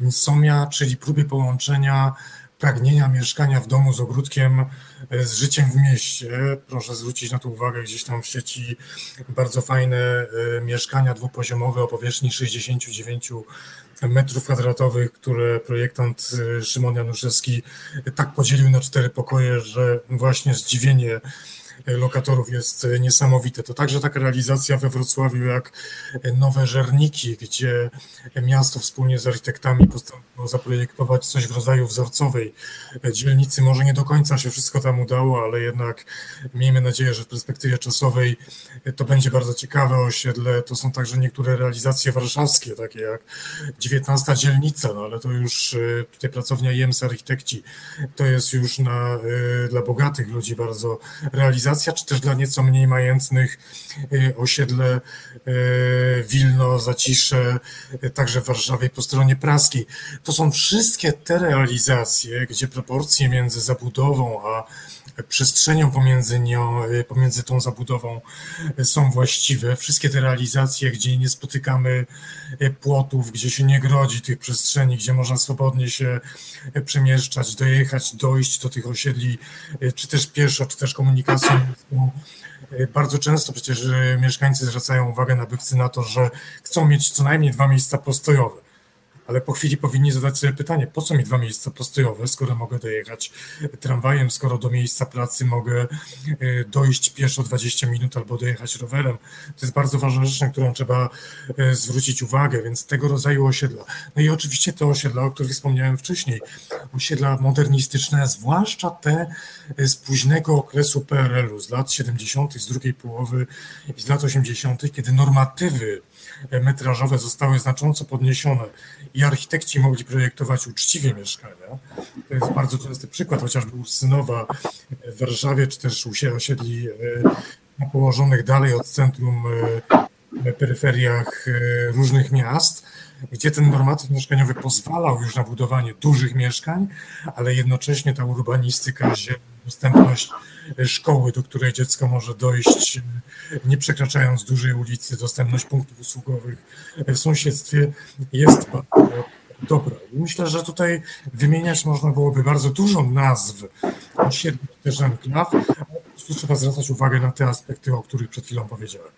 Insomia, czyli próbie połączenia pragnienia mieszkania w domu z ogródkiem e, z życiem w mieście. Proszę zwrócić na to uwagę, gdzieś tam w sieci bardzo fajne e, mieszkania dwupoziomowe o powierzchni 69 metrów kwadratowych, które projektant e, Szymon Januszewski tak podzielił na cztery pokoje, że właśnie zdziwienie lokatorów jest niesamowite. To także taka realizacja we Wrocławiu jak Nowe Żerniki, gdzie miasto wspólnie z architektami postanowiło zaprojektować coś w rodzaju wzorcowej dzielnicy. Może nie do końca się wszystko tam udało, ale jednak miejmy nadzieję, że w perspektywie czasowej to będzie bardzo ciekawe osiedle. To są także niektóre realizacje warszawskie, takie jak 19 dzielnica, no ale to już e, tutaj pracownia IEMS Architekci, to jest już na, e, dla bogatych ludzi bardzo realizacja czy też dla nieco mniej majętnych y, osiedle y, Wilno, Zacisze, y, także w Warszawie po stronie praskiej. To są wszystkie te realizacje, gdzie proporcje między zabudową a przestrzenią pomiędzy nią, pomiędzy tą zabudową są właściwe. Wszystkie te realizacje, gdzie nie spotykamy płotów, gdzie się nie grodzi tych przestrzeni, gdzie można swobodnie się przemieszczać, dojechać, dojść do tych osiedli, czy też pieszo, czy też komunikacją. Bardzo często przecież mieszkańcy zwracają uwagę nabywcy na to, że chcą mieć co najmniej dwa miejsca postojowe ale po chwili powinni zadać sobie pytanie, po co mi dwa miejsca postojowe, skoro mogę dojechać tramwajem, skoro do miejsca pracy mogę e, dojść pieszo 20 minut albo dojechać rowerem. To jest bardzo ważna rzecz, na którą trzeba e, zwrócić uwagę, więc tego rodzaju osiedla. No i oczywiście te osiedla, o których wspomniałem wcześniej, osiedla modernistyczne, zwłaszcza te z późnego okresu PRL-u, z lat 70., z drugiej połowy i z lat 80., kiedy normatywy metrażowe zostały znacząco podniesione i architekci mogli projektować uczciwie mieszkania. To jest bardzo częsty przykład, chociażby Synowa w Warszawie, czy też osiedli e, położonych dalej od centrum e, peryferiach e, różnych miast, gdzie ten normatyw mieszkaniowy pozwalał już na budowanie dużych mieszkań, ale jednocześnie ta urbanistyka, dostępność szkoły, do której dziecko może dojść, nie przekraczając dużej ulicy, dostępność punktów usługowych w sąsiedztwie jest bardzo dobra. I myślę, że tutaj wymieniać można byłoby bardzo dużo nazw osiedli też enklaw, ale po prostu trzeba zwracać uwagę na te aspekty, o których przed chwilą powiedziałem.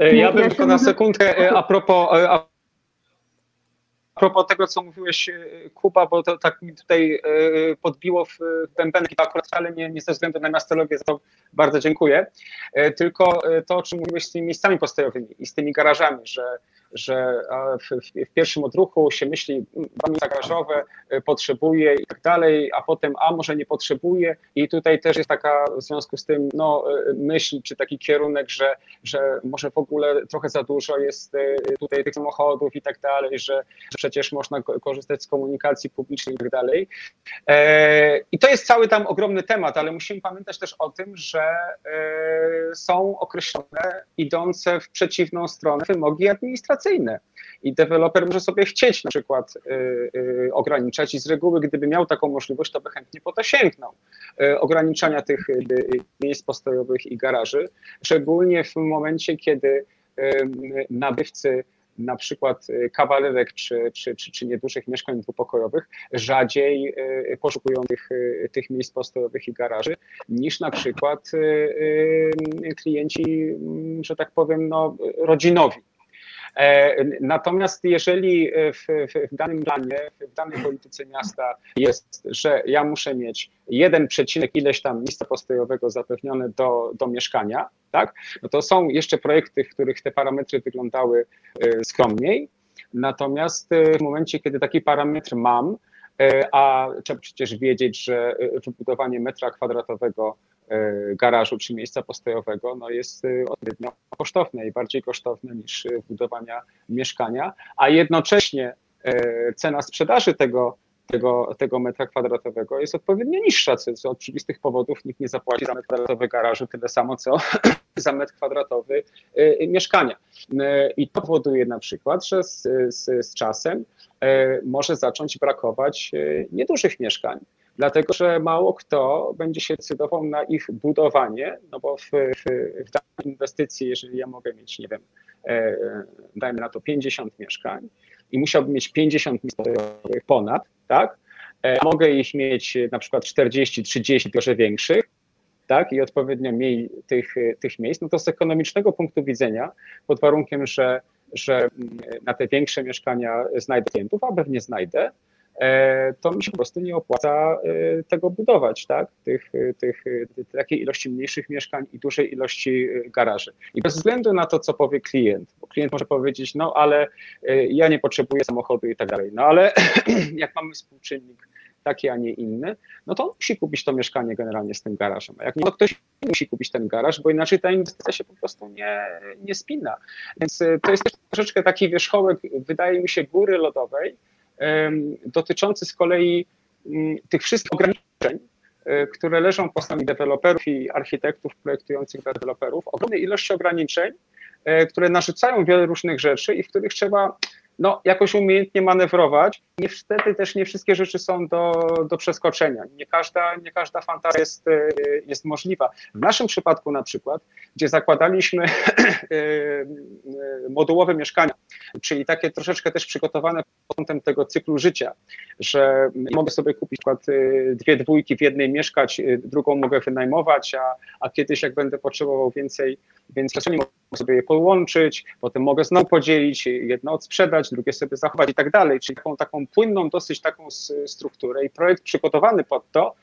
E, ja bym tylko na sekundkę e, a propos, e, a a propos tego, co mówiłeś, Kuba, bo to tak mi tutaj podbiło w bębenek i akurat wcale nie, nie ze względu na miastologię, za to bardzo dziękuję, tylko to, o czym mówiłeś z tymi miejscami postojowymi i z tymi garażami, że że w, w, pierwszym odruchu się myśli, warunki garażowe potrzebuje i tak dalej, a potem, a może nie potrzebuje i tutaj też jest taka w związku z tym no, myśl, czy taki kierunek, że, że może w ogóle trochę za dużo jest tutaj tych samochodów i tak dalej, że, przecież można korzystać z komunikacji publicznej i tak dalej. I to jest cały tam ogromny temat, ale musimy pamiętać też o tym, że są określone idące w przeciwną stronę wymogi administracyjne. I deweloper może sobie chcieć na przykład y, y, ograniczać i z reguły, gdyby miał taką możliwość, to by chętnie po to sięgnął. Y, ograniczania tych miejsc postojowych i garaży, szczególnie w momencie, kiedy nabywcy na przykład kawalerek czy, czy, czy, czy niedużych mieszkań dwupokojowych rzadziej poszukują tych, tych miejsc postojowych i garaży niż na przykład klienci, mm, że tak powiem, no, rodzinowi. E, natomiast jeżeli w, w, danym planie, w danej polityce miasta jest, że ja muszę mieć jeden przecinek ileś tam miejsca postojowego zapewnione do, do mieszkania, tak, no to są jeszcze projekty, w których te parametry wyglądały e, skromniej. Natomiast e, w momencie, kiedy taki parametr mam, a trzeba przecież wiedzieć, że wybudowanie metra kwadratowego E, garażu czy miejsca postojowego no jest e, odpowiednio kosztowne i bardziej kosztowne niż e, budowania mieszkania, a jednocześnie cena sprzedaży tego, tego, tego metra kwadratowego jest odpowiednio niższa, co z oczywistych powodów nikt nie zapłaci za metr kwadratowy garażu tyle samo, co (clears throat) za metr kwadratowy mieszkania. I to powoduje na przykład, że z, z, z czasem może zacząć brakować niedużych mieszkań dlatego że mało kto będzie się decydował na ich budowanie, no bo w, w, w danej inwestycji, jeżeli ja mogę mieć, nie wiem, e, dajmy na to 50 mieszkań i musiałbym mieć 50 miejsc ponad, tak, e, a mogę ich mieć na przykład 40, 30, może większych, tak, i odpowiednio mniej tych, tych miejsc, no to z ekonomicznego punktu widzenia, pod warunkiem, że, że na te większe mieszkania znajdę klientów, a pewnie znajdę, E, to mi się po prostu nie opłaca e, tego budować, tak? Tych, tych, takiej ilości mniejszych mieszkań i dużej ilości e, garaży. I bez względu na to, co powie klient, bo klient może powiedzieć, no ale ja nie potrzebuję samochodu i tak dalej, no ale (clears throat) jak mamy współczynnik taki, a nie inny, no to on musi kupić to mieszkanie generalnie z tym garażem. A jak nie, to ktoś musi kupić ten garaż, bo inaczej ta inwestycja się po prostu nie, nie spina. Więc to jest też troszeczkę taki wierzchołek, wydaje mi się, góry lodowej, dotyczący z kolei mm, tych wszystkich ograniczeń, e, które leżą po stronie deweloperów i architektów projektujących deweloperów, ogromnej ilości ograniczeń, e, które narzucają wiele różnych rzeczy i w których trzeba no, jakoś umiejętnie manewrować. Niestety też nie wszystkie rzeczy są do, do przeskoczenia. Nie każda, nie każda fantazja jest, e, jest możliwa. W naszym przypadku na przykład, gdzie zakładaliśmy (clears throat) modułowe mieszkania, czyli takie troszeczkę też przygotowane pod kątem tego cyklu życia, że mogę sobie kupić przykład y, dwie dwójki w jednej mieszkać, y, drugą mogę wynajmować, a, a kiedyś jak będę potrzebował więcej, więcej przestrzeni, mogę sobie je połączyć, potem mogę znowu podzielić, jedno odsprzedać, drugie sobie zachować i tak dalej, czyli taką, taką płynną dosyć taką strukturę. I projekt przygotowany pod to,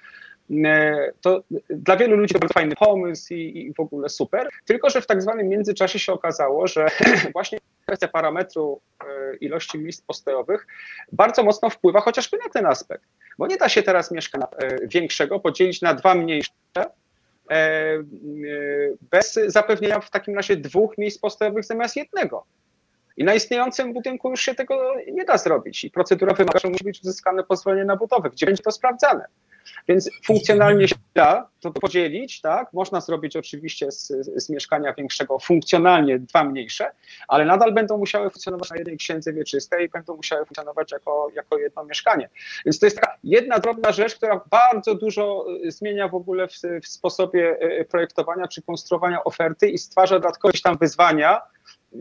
E, to dla wielu ludzi to bardzo fajny pomysł i, i, w ogóle super, tylko że w tak zwanym międzyczasie się okazało, że (clears throat) właśnie kwestia parametru e, ilości miejsc postojowych bardzo mocno wpływa chociażby na ten aspekt, bo nie da się teraz mieszkania e, większego podzielić na dwa mniejsze, bez zapewnienia w takim razie dwóch miejsc postojowych zamiast jednego. I na istniejącym budynku już się tego nie da zrobić. I procedura wymaga, że musi być uzyskane pozwolenie na budowę, gdzie będzie to sprawdzane. Więc funkcjonalnie się da to podzielić, tak? Można zrobić oczywiście z, z, mieszkania większego funkcjonalnie dwa mniejsze, ale nadal będą musiały funkcjonować na jednej księdze wieczystej i będą musiały funkcjonować jako, jako jedno mieszkanie. Więc to jest taka jedna drobna rzecz, która bardzo dużo y, zmienia w ogóle w, w sposobie y, projektowania czy konstruowania oferty i stwarza dodatkowe tam wyzwania, y,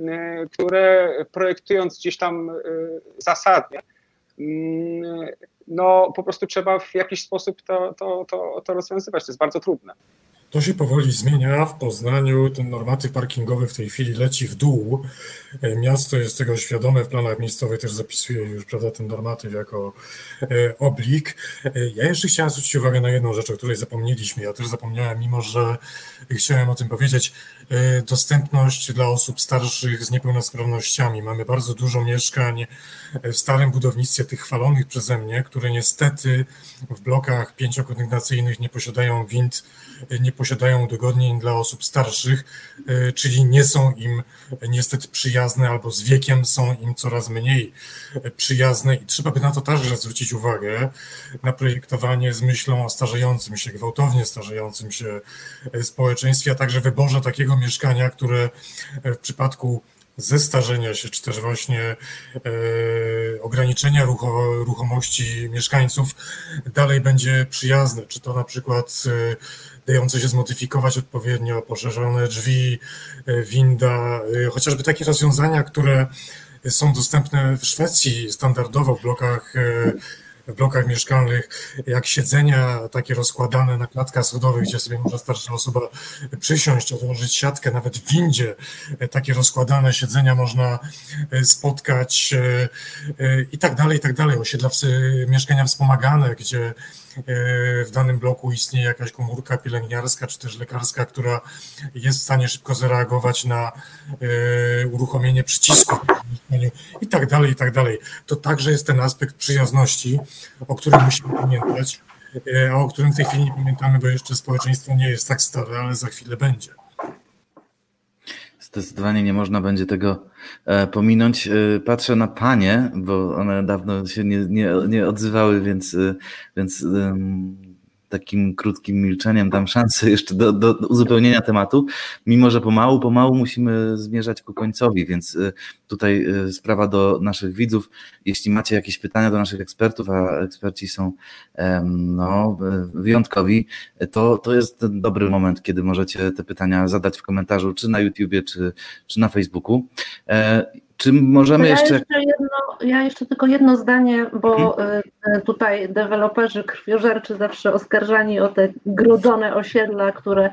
które projektując gdzieś tam zasadnie, no po prostu trzeba w jakiś sposób to, to, to, to rozwiązywać. To jest bardzo trudne. To się powoli zmienia. W Poznaniu ten normatyw parkingowy w tej chwili leci w dół. E, miasto jest tego świadome, w planach miejscowych też zapisuje już prawda, ten normatyw jako e, oblik. E, ja jeszcze chciałem zwrócić uwagę na jedną rzecz, o której zapomnieliśmy. Ja też zapomniałem, mimo że chciałem o tym powiedzieć. Dostępność dla osób starszych z niepełnosprawnościami. Mamy bardzo dużo mieszkań w starym budownictwie, tych chwalonych przeze mnie, które niestety w blokach pięciokondygnacyjnych nie posiadają wind, nie posiadają udogodnień dla osób starszych, czyli nie są im niestety przyjazne albo z wiekiem są im coraz mniej przyjazne i trzeba by na to także zwrócić uwagę, na projektowanie z myślą o starzejącym się, gwałtownie starzejącym się społeczeństwie, a także wyborze takiego mieszkania, które w przypadku zestarzenia się, czy też właśnie e, ograniczenia rucho, ruchomości mieszkańców dalej będzie przyjazne. Czy to na przykład dające się zmodyfikować odpowiednio, poszerzone drzwi, e, winda, e, chociażby takie rozwiązania, które są dostępne w Szwecji standardowo w blokach e, w blokach mieszkalnych, jak siedzenia takie rozkładane na klatkach schodowych, gdzie sobie może starsza osoba przysiąść, odłożyć siatkę, nawet w windzie takie rozkładane siedzenia można spotkać i tak dalej, i tak dalej. Osiedla mieszkania wspomagane, gdzie w danym bloku istnieje jakaś komórka pielęgniarska czy też lekarska, która jest w stanie szybko zareagować na e, uruchomienie przycisku i tak dalej, i tak dalej. To także jest ten aspekt przyjazności, o którym musimy pamiętać, e, a o którym w tej chwili nie pamiętamy, bo jeszcze społeczeństwo nie jest tak stare, ale za chwilę będzie. Zdecydowanie nie można będzie tego e, pominąć. E, patrzę na panie, bo one dawno się nie, nie, nie odzywały, więc, e, więc takim krótkim milczeniem dam szansę jeszcze do, do, uzupełnienia tematu, mimo że pomału, pomału musimy zmierzać ku końcowi, więc y, tutaj y, sprawa do naszych widzów. Jeśli macie jakieś pytania do naszych ekspertów, a eksperci są no, wyjątkowi, to, to jest dobry moment, kiedy możecie te pytania zadać w komentarzu, czy na YouTubie, czy, czy na Facebooku. Czy możemy ja jeszcze... jeszcze jedno, ja jeszcze tylko jedno zdanie, bo mhm. Y, tutaj deweloperzy krwiożerczy zawsze oskarżani o te grodzone osiedla, które,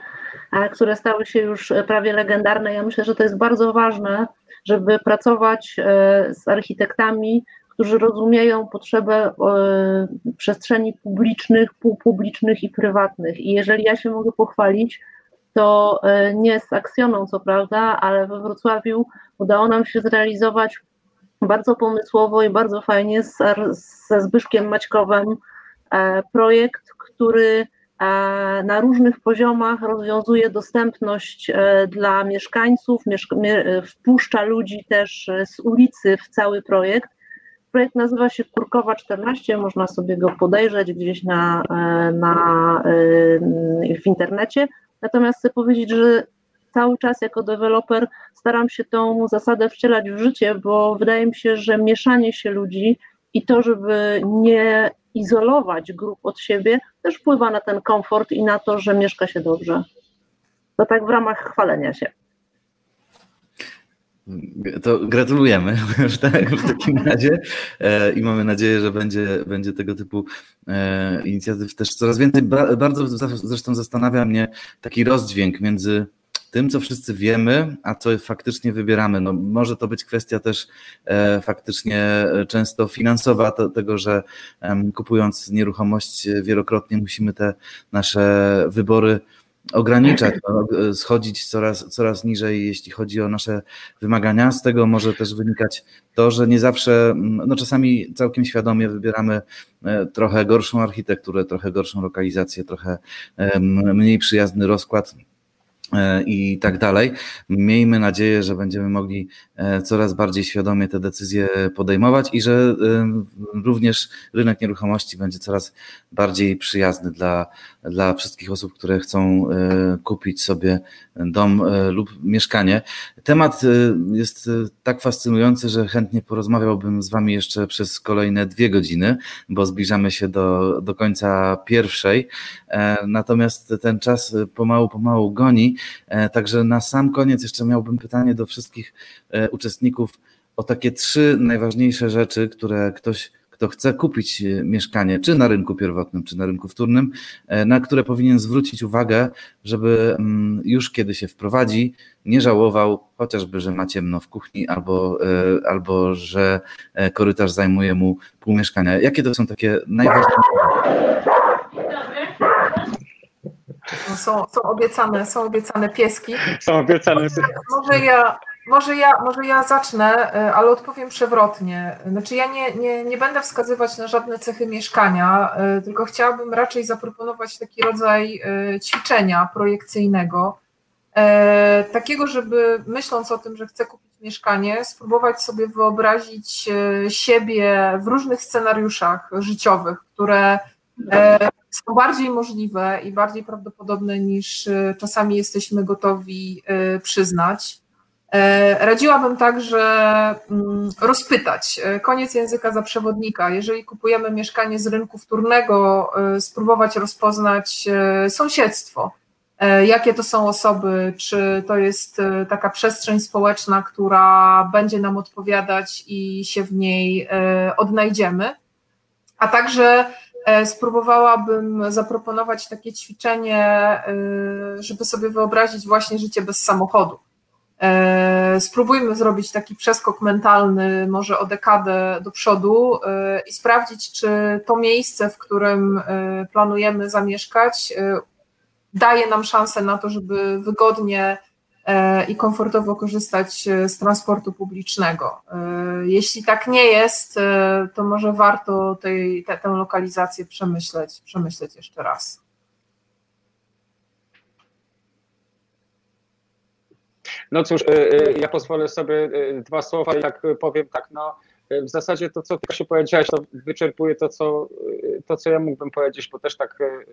które stały się już prawie legendarne. Ja myślę, że to jest bardzo ważne, żeby pracować y, z architektami, którzy rozumieją potrzebę y, przestrzeni publicznych, półpublicznych i prywatnych. I jeżeli ja się mogę pochwalić, to nie z Aksjoną, co prawda, ale we Wrocławiu udało nam się zrealizować bardzo pomysłowo i bardzo fajnie z, ze Zbyszkiem Maćkowem e, projekt, który e, na różnych poziomach rozwiązuje dostępność e, dla mieszkańców, wpuszcza ludzi też z ulicy w cały projekt. Projekt nazywa się Kurkowa 14, można sobie go podejrzeć gdzieś na, na, w internecie. Natomiast chcę powiedzieć, że cały czas jako deweloper staram się tą zasadę wcielać w życie, bo wydaje mi się, że mieszanie się ludzi i to, żeby nie izolować grup od siebie, też wpływa na ten komfort i na to, że mieszka się dobrze. To tak w ramach chwalenia się. To gratulujemy (laughs) tak, w takim (laughs) razie e, i mamy nadzieję, że będzie, będzie tego typu e, inicjatyw też coraz więcej. Bardzo zresztą zastanawia mnie taki rozdźwięk między tym, co wszyscy wiemy, a co faktycznie wybieramy. No, może to być kwestia też e, faktycznie często finansowa, to, tego, że e, kupując nieruchomość wielokrotnie musimy te nasze wybory ograniczać, no, schodzić coraz, coraz niżej, jeśli chodzi o nasze wymagania. Z tego może też wynikać to, że nie zawsze, no czasami całkiem świadomie wybieramy e, trochę gorszą architekturę, trochę gorszą lokalizację, trochę mniej przyjazny rozkład i tak dalej. Miejmy nadzieję, że będziemy mogli e, coraz bardziej świadomie te decyzje podejmować i że e, również rynek nieruchomości będzie coraz bardziej przyjazny dla, dla wszystkich osób, które chcą kupić sobie dom lub mieszkanie. Temat jest tak fascynujący, że chętnie porozmawiałbym z Wami jeszcze przez kolejne dwie godziny, bo zbliżamy się do, do końca pierwszej. Natomiast ten czas pomału, pomału goni. E, także na sam koniec jeszcze miałbym pytanie do wszystkich e, uczestników o takie trzy najważniejsze rzeczy, które ktoś, kto chce kupić mieszkanie, czy na rynku pierwotnym, czy na rynku wtórnym, na które powinien zwrócić uwagę, żeby mm, już kiedy się wprowadzi, nie żałował chociażby, że ma ciemno w kuchni albo, albo że korytarz zajmuje mu pół mieszkania. Jakie to są takie najważniejsze? No, są, są, obiecane, są obiecane pieski. Są obiecane. Może ja, może ja, może ja zacznę, e, ale odpowiem przewrotnie. Znaczy ja nie, nie, nie będę wskazywać na żadne cechy mieszkania, e, tylko chciałabym raczej zaproponować taki rodzaj e, ćwiczenia projekcyjnego, takiego, żeby myśląc o tym, że chcę kupić mieszkanie, spróbować sobie wyobrazić siebie w różnych scenariuszach życiowych, które są bardziej możliwe i bardziej prawdopodobne niż e, czasami jesteśmy gotowi e, przyznać. E, radziłabym także mm, rozpytać, koniec języka za przewodnika. Jeżeli kupujemy mieszkanie z rynku wtórnego, spróbować rozpoznać sąsiedztwo. Jakie to są osoby, czy to jest taka przestrzeń społeczna, która będzie nam odpowiadać i się w niej odnajdziemy, a także E, spróbowałabym zaproponować takie ćwiczenie, e, żeby sobie wyobrazić właśnie życie bez samochodu. E, spróbujmy zrobić taki przeskok mentalny, może o dekadę do przodu i sprawdzić, czy to miejsce, w którym planujemy zamieszkać, daje nam szansę na to, żeby wygodnie E, i komfortowo korzystać e, z transportu publicznego. E, jeśli tak nie jest, to może warto tej, te, tę lokalizację przemyśleć, przemyśleć jeszcze raz. No cóż, ja pozwolę sobie dwa słowa, jak powiem tak, no w zasadzie to, co ty się powiedziałeś, to wyczerpuje to co, to, co ja mógłbym powiedzieć, bo też tak e,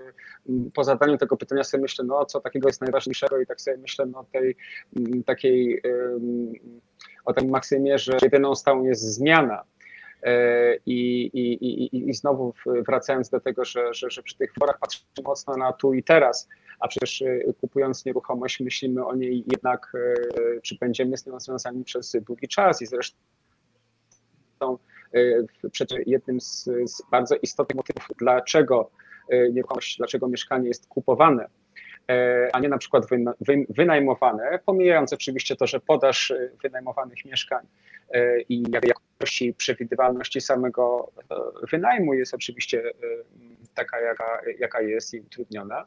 po zadaniu tego pytania sobie myślę, no co takiego jest najważniejszego i tak sobie myślę no tej takiej o tej maksymie, że jedyną stałą jest zmiana. E, I, i, i, I znowu wracając do tego, że, że, że przy tych forach patrzymy mocno na tu i teraz, a przecież e, kupując nieruchomość myślimy o niej jednak, czy będziemy z nią związani przez długi czas i zresztą E, przecież jednym z, z bardzo istotnych motywów, dlaczego e, nieruchomość, dlaczego mieszkanie jest kupowane, e, a nie na przykład wynajmowane, pomijając oczywiście to, że podaż wynajmowanych mieszkań i jakości przewidywalności samego wynajmu jest oczywiście taka, jaka, jaka jest i utrudniona.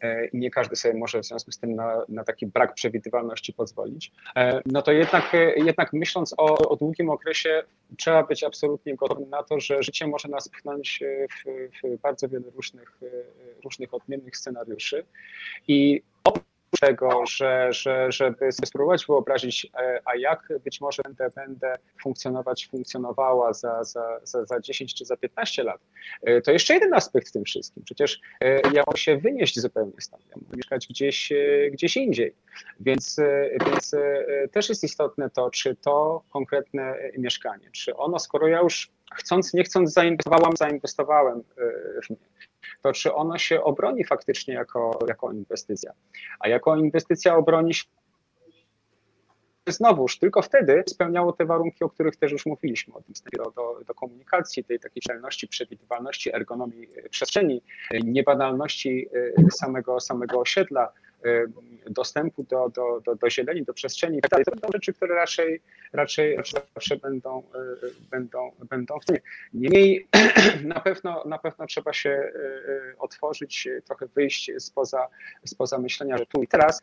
E, i nie każdy sobie może w związku z tym na, na taki brak przewidywalności pozwolić, e, no to jednak, e, jednak myśląc o, o długim okresie, trzeba być absolutnie gotowym na to, że życie może nas pchnąć w, w bardzo wiele różnych, różnych odmiennych scenariuszy. I tego, że, że, żeby spróbować wyobrazić, e, a jak być może będę, będę funkcjonować, funkcjonowała za, za, za, za 10 czy za 15 lat, e, to jeszcze jeden aspekt w tym wszystkim. Przecież e, ja mogę się wynieść zupełnie stąd, ja mogę mieszkać gdzieś, gdzieś indziej. Więc, więc też jest istotne to, czy to konkretne mieszkanie, czy ono, skoro ja już chcąc, nie chcąc zainwestowałam, zainwestowałem w to czy ono się obroni faktycznie jako, jako inwestycja. A jako inwestycja obroni się znowuż tylko wtedy spełniało te warunki, o których też już mówiliśmy, o do, do, do komunikacji, tej takiej celności, przewidywalności, ergonomii przestrzeni, niebanalności e, samego, samego osiedla, e, dostępu do, do, do, do zieleni, do przestrzeni tak To będą rzeczy, które raczej, raczej, raczej będą, e, będą, będą w tym. Niemniej (clears throat) na pewno, na pewno trzeba się e, otworzyć, trochę wyjść spoza, spoza myślenia, że tu i teraz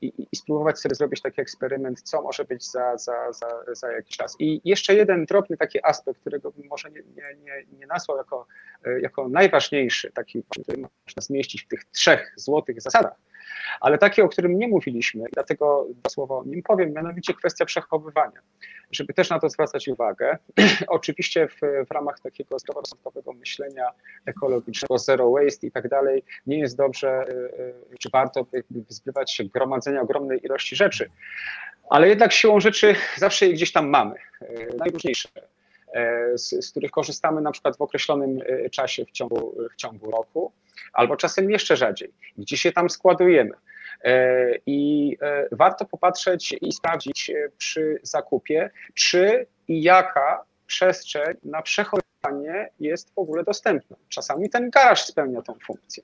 i, i spróbować sobie zrobić taki eksperyment, co może być za, za, za, za jakiś czas. I jeszcze jeden drobny taki aspekt, którego bym może nie, nie, nie, nie nazwał jako, jako najważniejszy, taki, który można zmieścić w tych trzech złotych zasadach, ale taki, o którym nie mówiliśmy, dlatego dwa słowa o nim powiem, mianowicie kwestia przechowywania. Żeby też na to zwracać uwagę, (clears throat) oczywiście w, w ramach takiego zdroworozsądkowego myślenia ekologicznego, zero waste i tak dalej, nie jest dobrze, y, y, czy warto wyzbywać się gromadzenia ogromnej ilości rzeczy, ale jednak siłą rzeczy zawsze je gdzieś tam mamy, y, najróżniejsze. Z, z, których korzystamy na przykład w określonym czasie w ciągu, w ciągu roku albo czasem jeszcze rzadziej, gdzie się tam składujemy. E, I e, warto popatrzeć i sprawdzić e, przy zakupie, czy i jaka przestrzeń na przechowywanie jest w ogóle dostępne. Czasami ten garaż spełnia tą funkcję.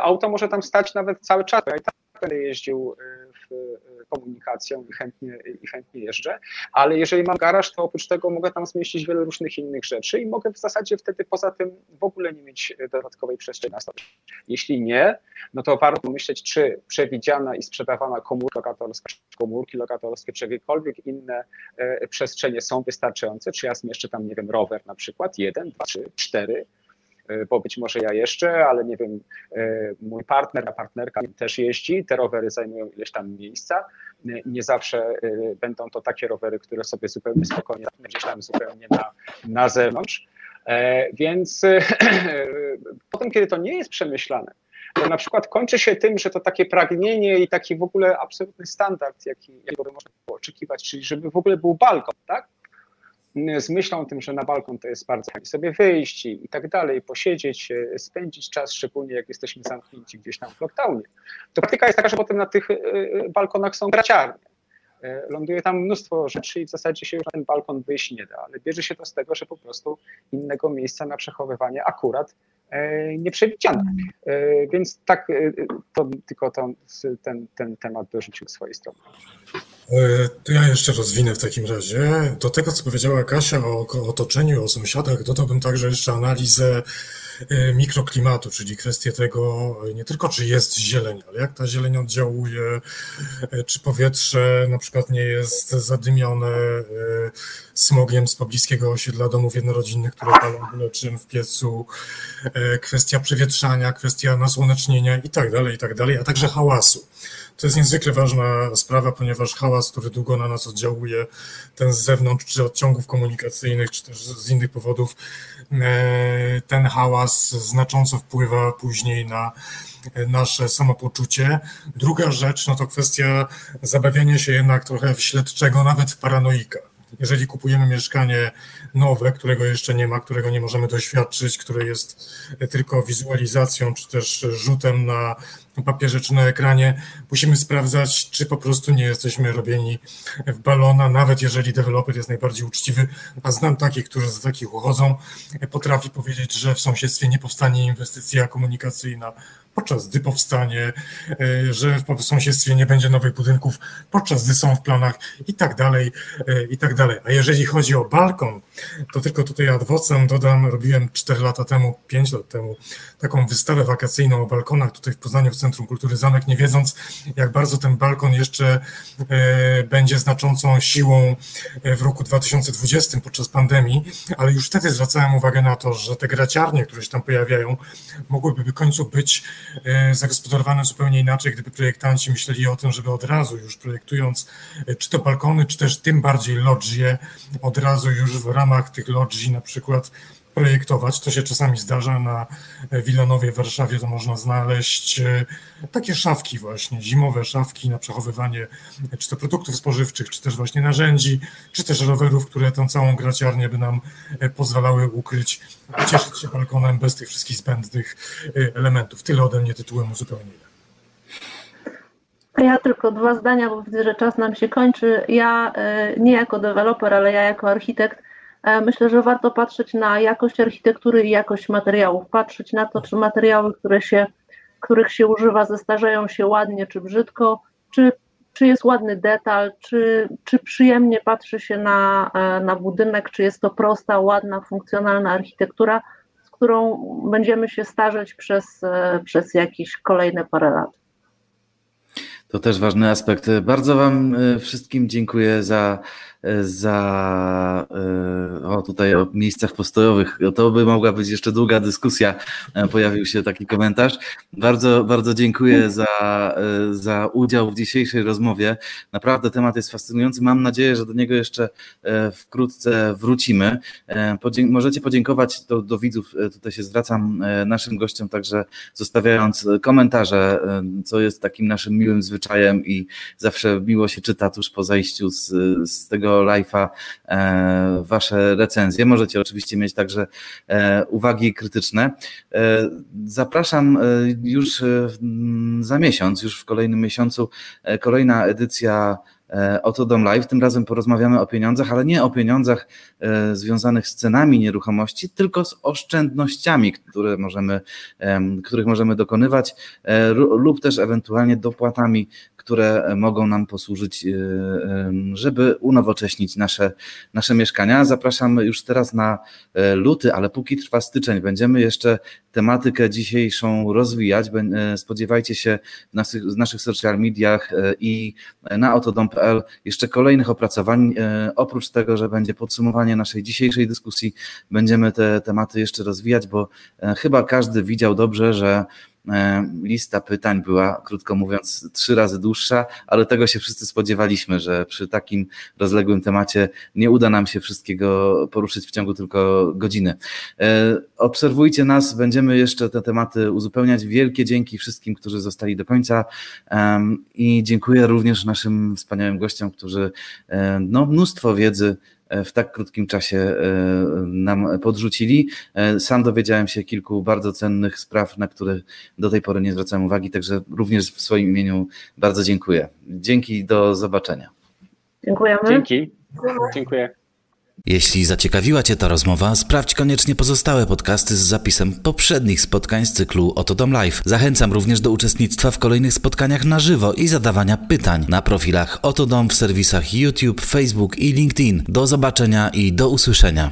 Auto może tam stać nawet cały czas. I tak będę jeździł w komunikacją i chętnie, i chętnie jeżdżę, ale jeżeli mam garaż, to oprócz tego mogę tam zmieścić wiele różnych innych rzeczy i mogę w zasadzie wtedy poza tym w ogóle nie mieć dodatkowej przestrzeni na stole. Jeśli nie, no to warto pomyśleć, czy przewidziana i sprzedawana komórka lokatorska, komórki lokatorskie, czy jakiekolwiek inne e, przestrzenie są wystarczające, czy ja zmieszczę tam, nie wiem, rower na przykład, jeden, dwa, trzy, cztery, E, bo być może ja jeszcze, ale nie wiem, e, mój partner, a partnerka też jeździ, te rowery zajmują ileś tam miejsca. Nie zawsze e, będą to takie rowery, które sobie zupełnie spokojnie gdzieś tam zupełnie na, na zewnątrz. Więc (clears throat) potem, kiedy to nie jest przemyślane, to na przykład kończy się tym, że to takie pragnienie i taki w ogóle absolutny standard, jaki, jakiego można było oczekiwać, czyli żeby w ogóle był balkon, tak? Z myślą o tym, że na balkon to jest bardzo fajnie sobie wyjść i, i tak dalej, posiedzieć, e, spędzić czas, szczególnie jak jesteśmy zamknięci gdzieś tam w lockdownie. To praktyka jest taka, że potem na tych e, e, balkonach są graciarnie. Ląduje tam mnóstwo rzeczy i w zasadzie się już na ten balkon wyjść nie da, ale bierze się to z tego, że po prostu innego miejsca na przechowywanie akurat nie przewidziano. Więc tak, to tylko to, ten, ten temat dorzucił swojej strony. E, to ja jeszcze rozwinę w takim razie. Do tego, co powiedziała Kasia o, otoczeniu, o sąsiadach, dodałbym także jeszcze analizę e, mikroklimatu, czyli kwestię tego e, nie tylko, czy jest zieleń, ale jak ta zieleń oddziałuje, czy powietrze na przykład nie jest zadymione smogiem z pobliskiego osiedla domów jednorodzinnych, które palą byle czym w piecu, kwestia przewietrzania, kwestia nasłonecznienia i tak dalej, i tak a także hałasu. To jest niezwykle ważna sprawa, ponieważ hałas, który długo na nas oddziałuje, ten z zewnątrz, czy od ciągów komunikacyjnych, czy też z innych powodów, e, ten hałas znacząco wpływa później na nasze samopoczucie. Druga rzecz, no to kwestia zabawiania się jednak trochę w śledczego, nawet w paranoika. Jeżeli kupujemy mieszkanie nowe, którego jeszcze nie ma, którego nie możemy doświadczyć, które jest tylko wizualizacją, czy też rzutem na papierze czy na ekranie, musimy sprawdzać, czy po prostu nie jesteśmy robieni w balona, nawet jeżeli deweloper jest najbardziej uczciwy, a znam takich, którzy za takich uchodzą, potrafi powiedzieć, że w sąsiedztwie nie powstanie inwestycja komunikacyjna, podczas gdy powstanie, e, że w sąsiedztwie nie będzie nowych budynków, podczas gdy są w planach i tak dalej, e, i tak dalej. A jeżeli chodzi o balkon, to tylko tutaj ad vocem dodam, robiłem 4 lata temu, 5 lat temu taką wystawę wakacyjną o balkonach tutaj w Poznaniu w Centrum Kultury Zamek, nie wiedząc jak bardzo ten balkon jeszcze e, będzie znaczącą siłą w roku 2020 podczas pandemii, ale już wtedy zwracałem uwagę na to, że te graciarnie, które się tam pojawiają, mogłyby w końcu być zagospodarowane zupełnie inaczej, gdyby projektanci myśleli o tym, żeby od razu już projektując e, czy to balkony, czy też tym bardziej lodżie, od razu już w ramach tych lodży na przykład projektować. To się czasami zdarza na Wilanowie w Warszawie, to można znaleźć e, takie szafki właśnie, zimowe szafki na przechowywanie czy to produktów spożywczych, czy też właśnie narzędzi, czy też rowerów, które tą całą graciarnię by nam e, pozwalały ukryć, cieszyć się balkonem bez tych wszystkich zbędnych e, elementów. Tyle ode mnie tytułem uzupełnienia. Ja tylko dwa zdania, bo widzę, że czas nam się kończy. Ja nie jako deweloper, ale ja jako architekt myślę, że warto patrzeć na jakość architektury i jakość materiałów, patrzeć na to, czy materiały, które się, których się używa, zestarzają się ładnie czy brzydko, czy, czy jest ładny detal, czy, czy przyjemnie patrzy się na, e, na budynek, czy jest to prosta, ładna, funkcjonalna architektura, z którą będziemy się starzeć przez, e, przez jakieś kolejne parę lat. To też ważny aspekt. Bardzo Wam wszystkim dziękuję za za e, o tutaj o miejscach postojowych. To by mogła być jeszcze długa dyskusja. E, pojawił się taki komentarz. Bardzo, bardzo dziękuję za, e, za udział w dzisiejszej rozmowie. Naprawdę temat jest fascynujący. Mam nadzieję, że do niego jeszcze wkrótce wrócimy. Możecie podziękować do, do widzów. Tutaj się zwracam naszym gościom, także zostawiając komentarze, co jest takim naszym miłym zwyczajem i zawsze miło się czyta tuż po zajściu z, z tego tego live'a e, wasze recenzje. Możecie oczywiście mieć także e, uwagi krytyczne. E, zapraszam już za miesiąc, już w kolejnym miesiącu kolejna edycja Oto Dom Live. Tym razem porozmawiamy o pieniądzach, ale nie o pieniądzach związanych z cenami nieruchomości, tylko z oszczędnościami, które możemy, których możemy dokonywać lub też ewentualnie dopłatami które mogą nam posłużyć, e, żeby unowocześnić nasze, nasze mieszkania. Zapraszam już teraz na e, luty, ale póki trwa styczeń, będziemy jeszcze tematykę dzisiejszą rozwijać. E, spodziewajcie się w naszych, w naszych social mediach i na autodom.pl jeszcze kolejnych opracowań. Oprócz tego, że będzie podsumowanie naszej dzisiejszej dyskusji, będziemy te tematy jeszcze rozwijać, bo chyba każdy widział dobrze, że E, lista pytań była, krótko mówiąc, trzy razy dłuższa, ale tego się wszyscy spodziewaliśmy, że przy takim rozległym temacie nie uda nam się wszystkiego poruszyć w ciągu tylko godziny. E, obserwujcie nas, będziemy jeszcze te tematy uzupełniać. Wielkie dzięki wszystkim, którzy zostali do końca i dziękuję również naszym wspaniałym gościom, którzy e, no, mnóstwo wiedzy E, w tak krótkim czasie e, nam podrzucili. E, sam dowiedziałem się kilku bardzo cennych spraw, na które do tej pory nie zwracałem uwagi, także również w swoim imieniu bardzo dziękuję. Dzięki, do zobaczenia. Dziękujemy. Dzięki. Dziękuję. Jeśli zaciekawiła Cię ta rozmowa, sprawdź koniecznie pozostałe podcasty z zapisem poprzednich spotkań z cyklu Oto Dom Live. Zachęcam również do uczestnictwa w kolejnych spotkaniach na żywo i zadawania pytań na profilach Oto Dom w serwisach YouTube, Facebook i LinkedIn. Do zobaczenia i do usłyszenia.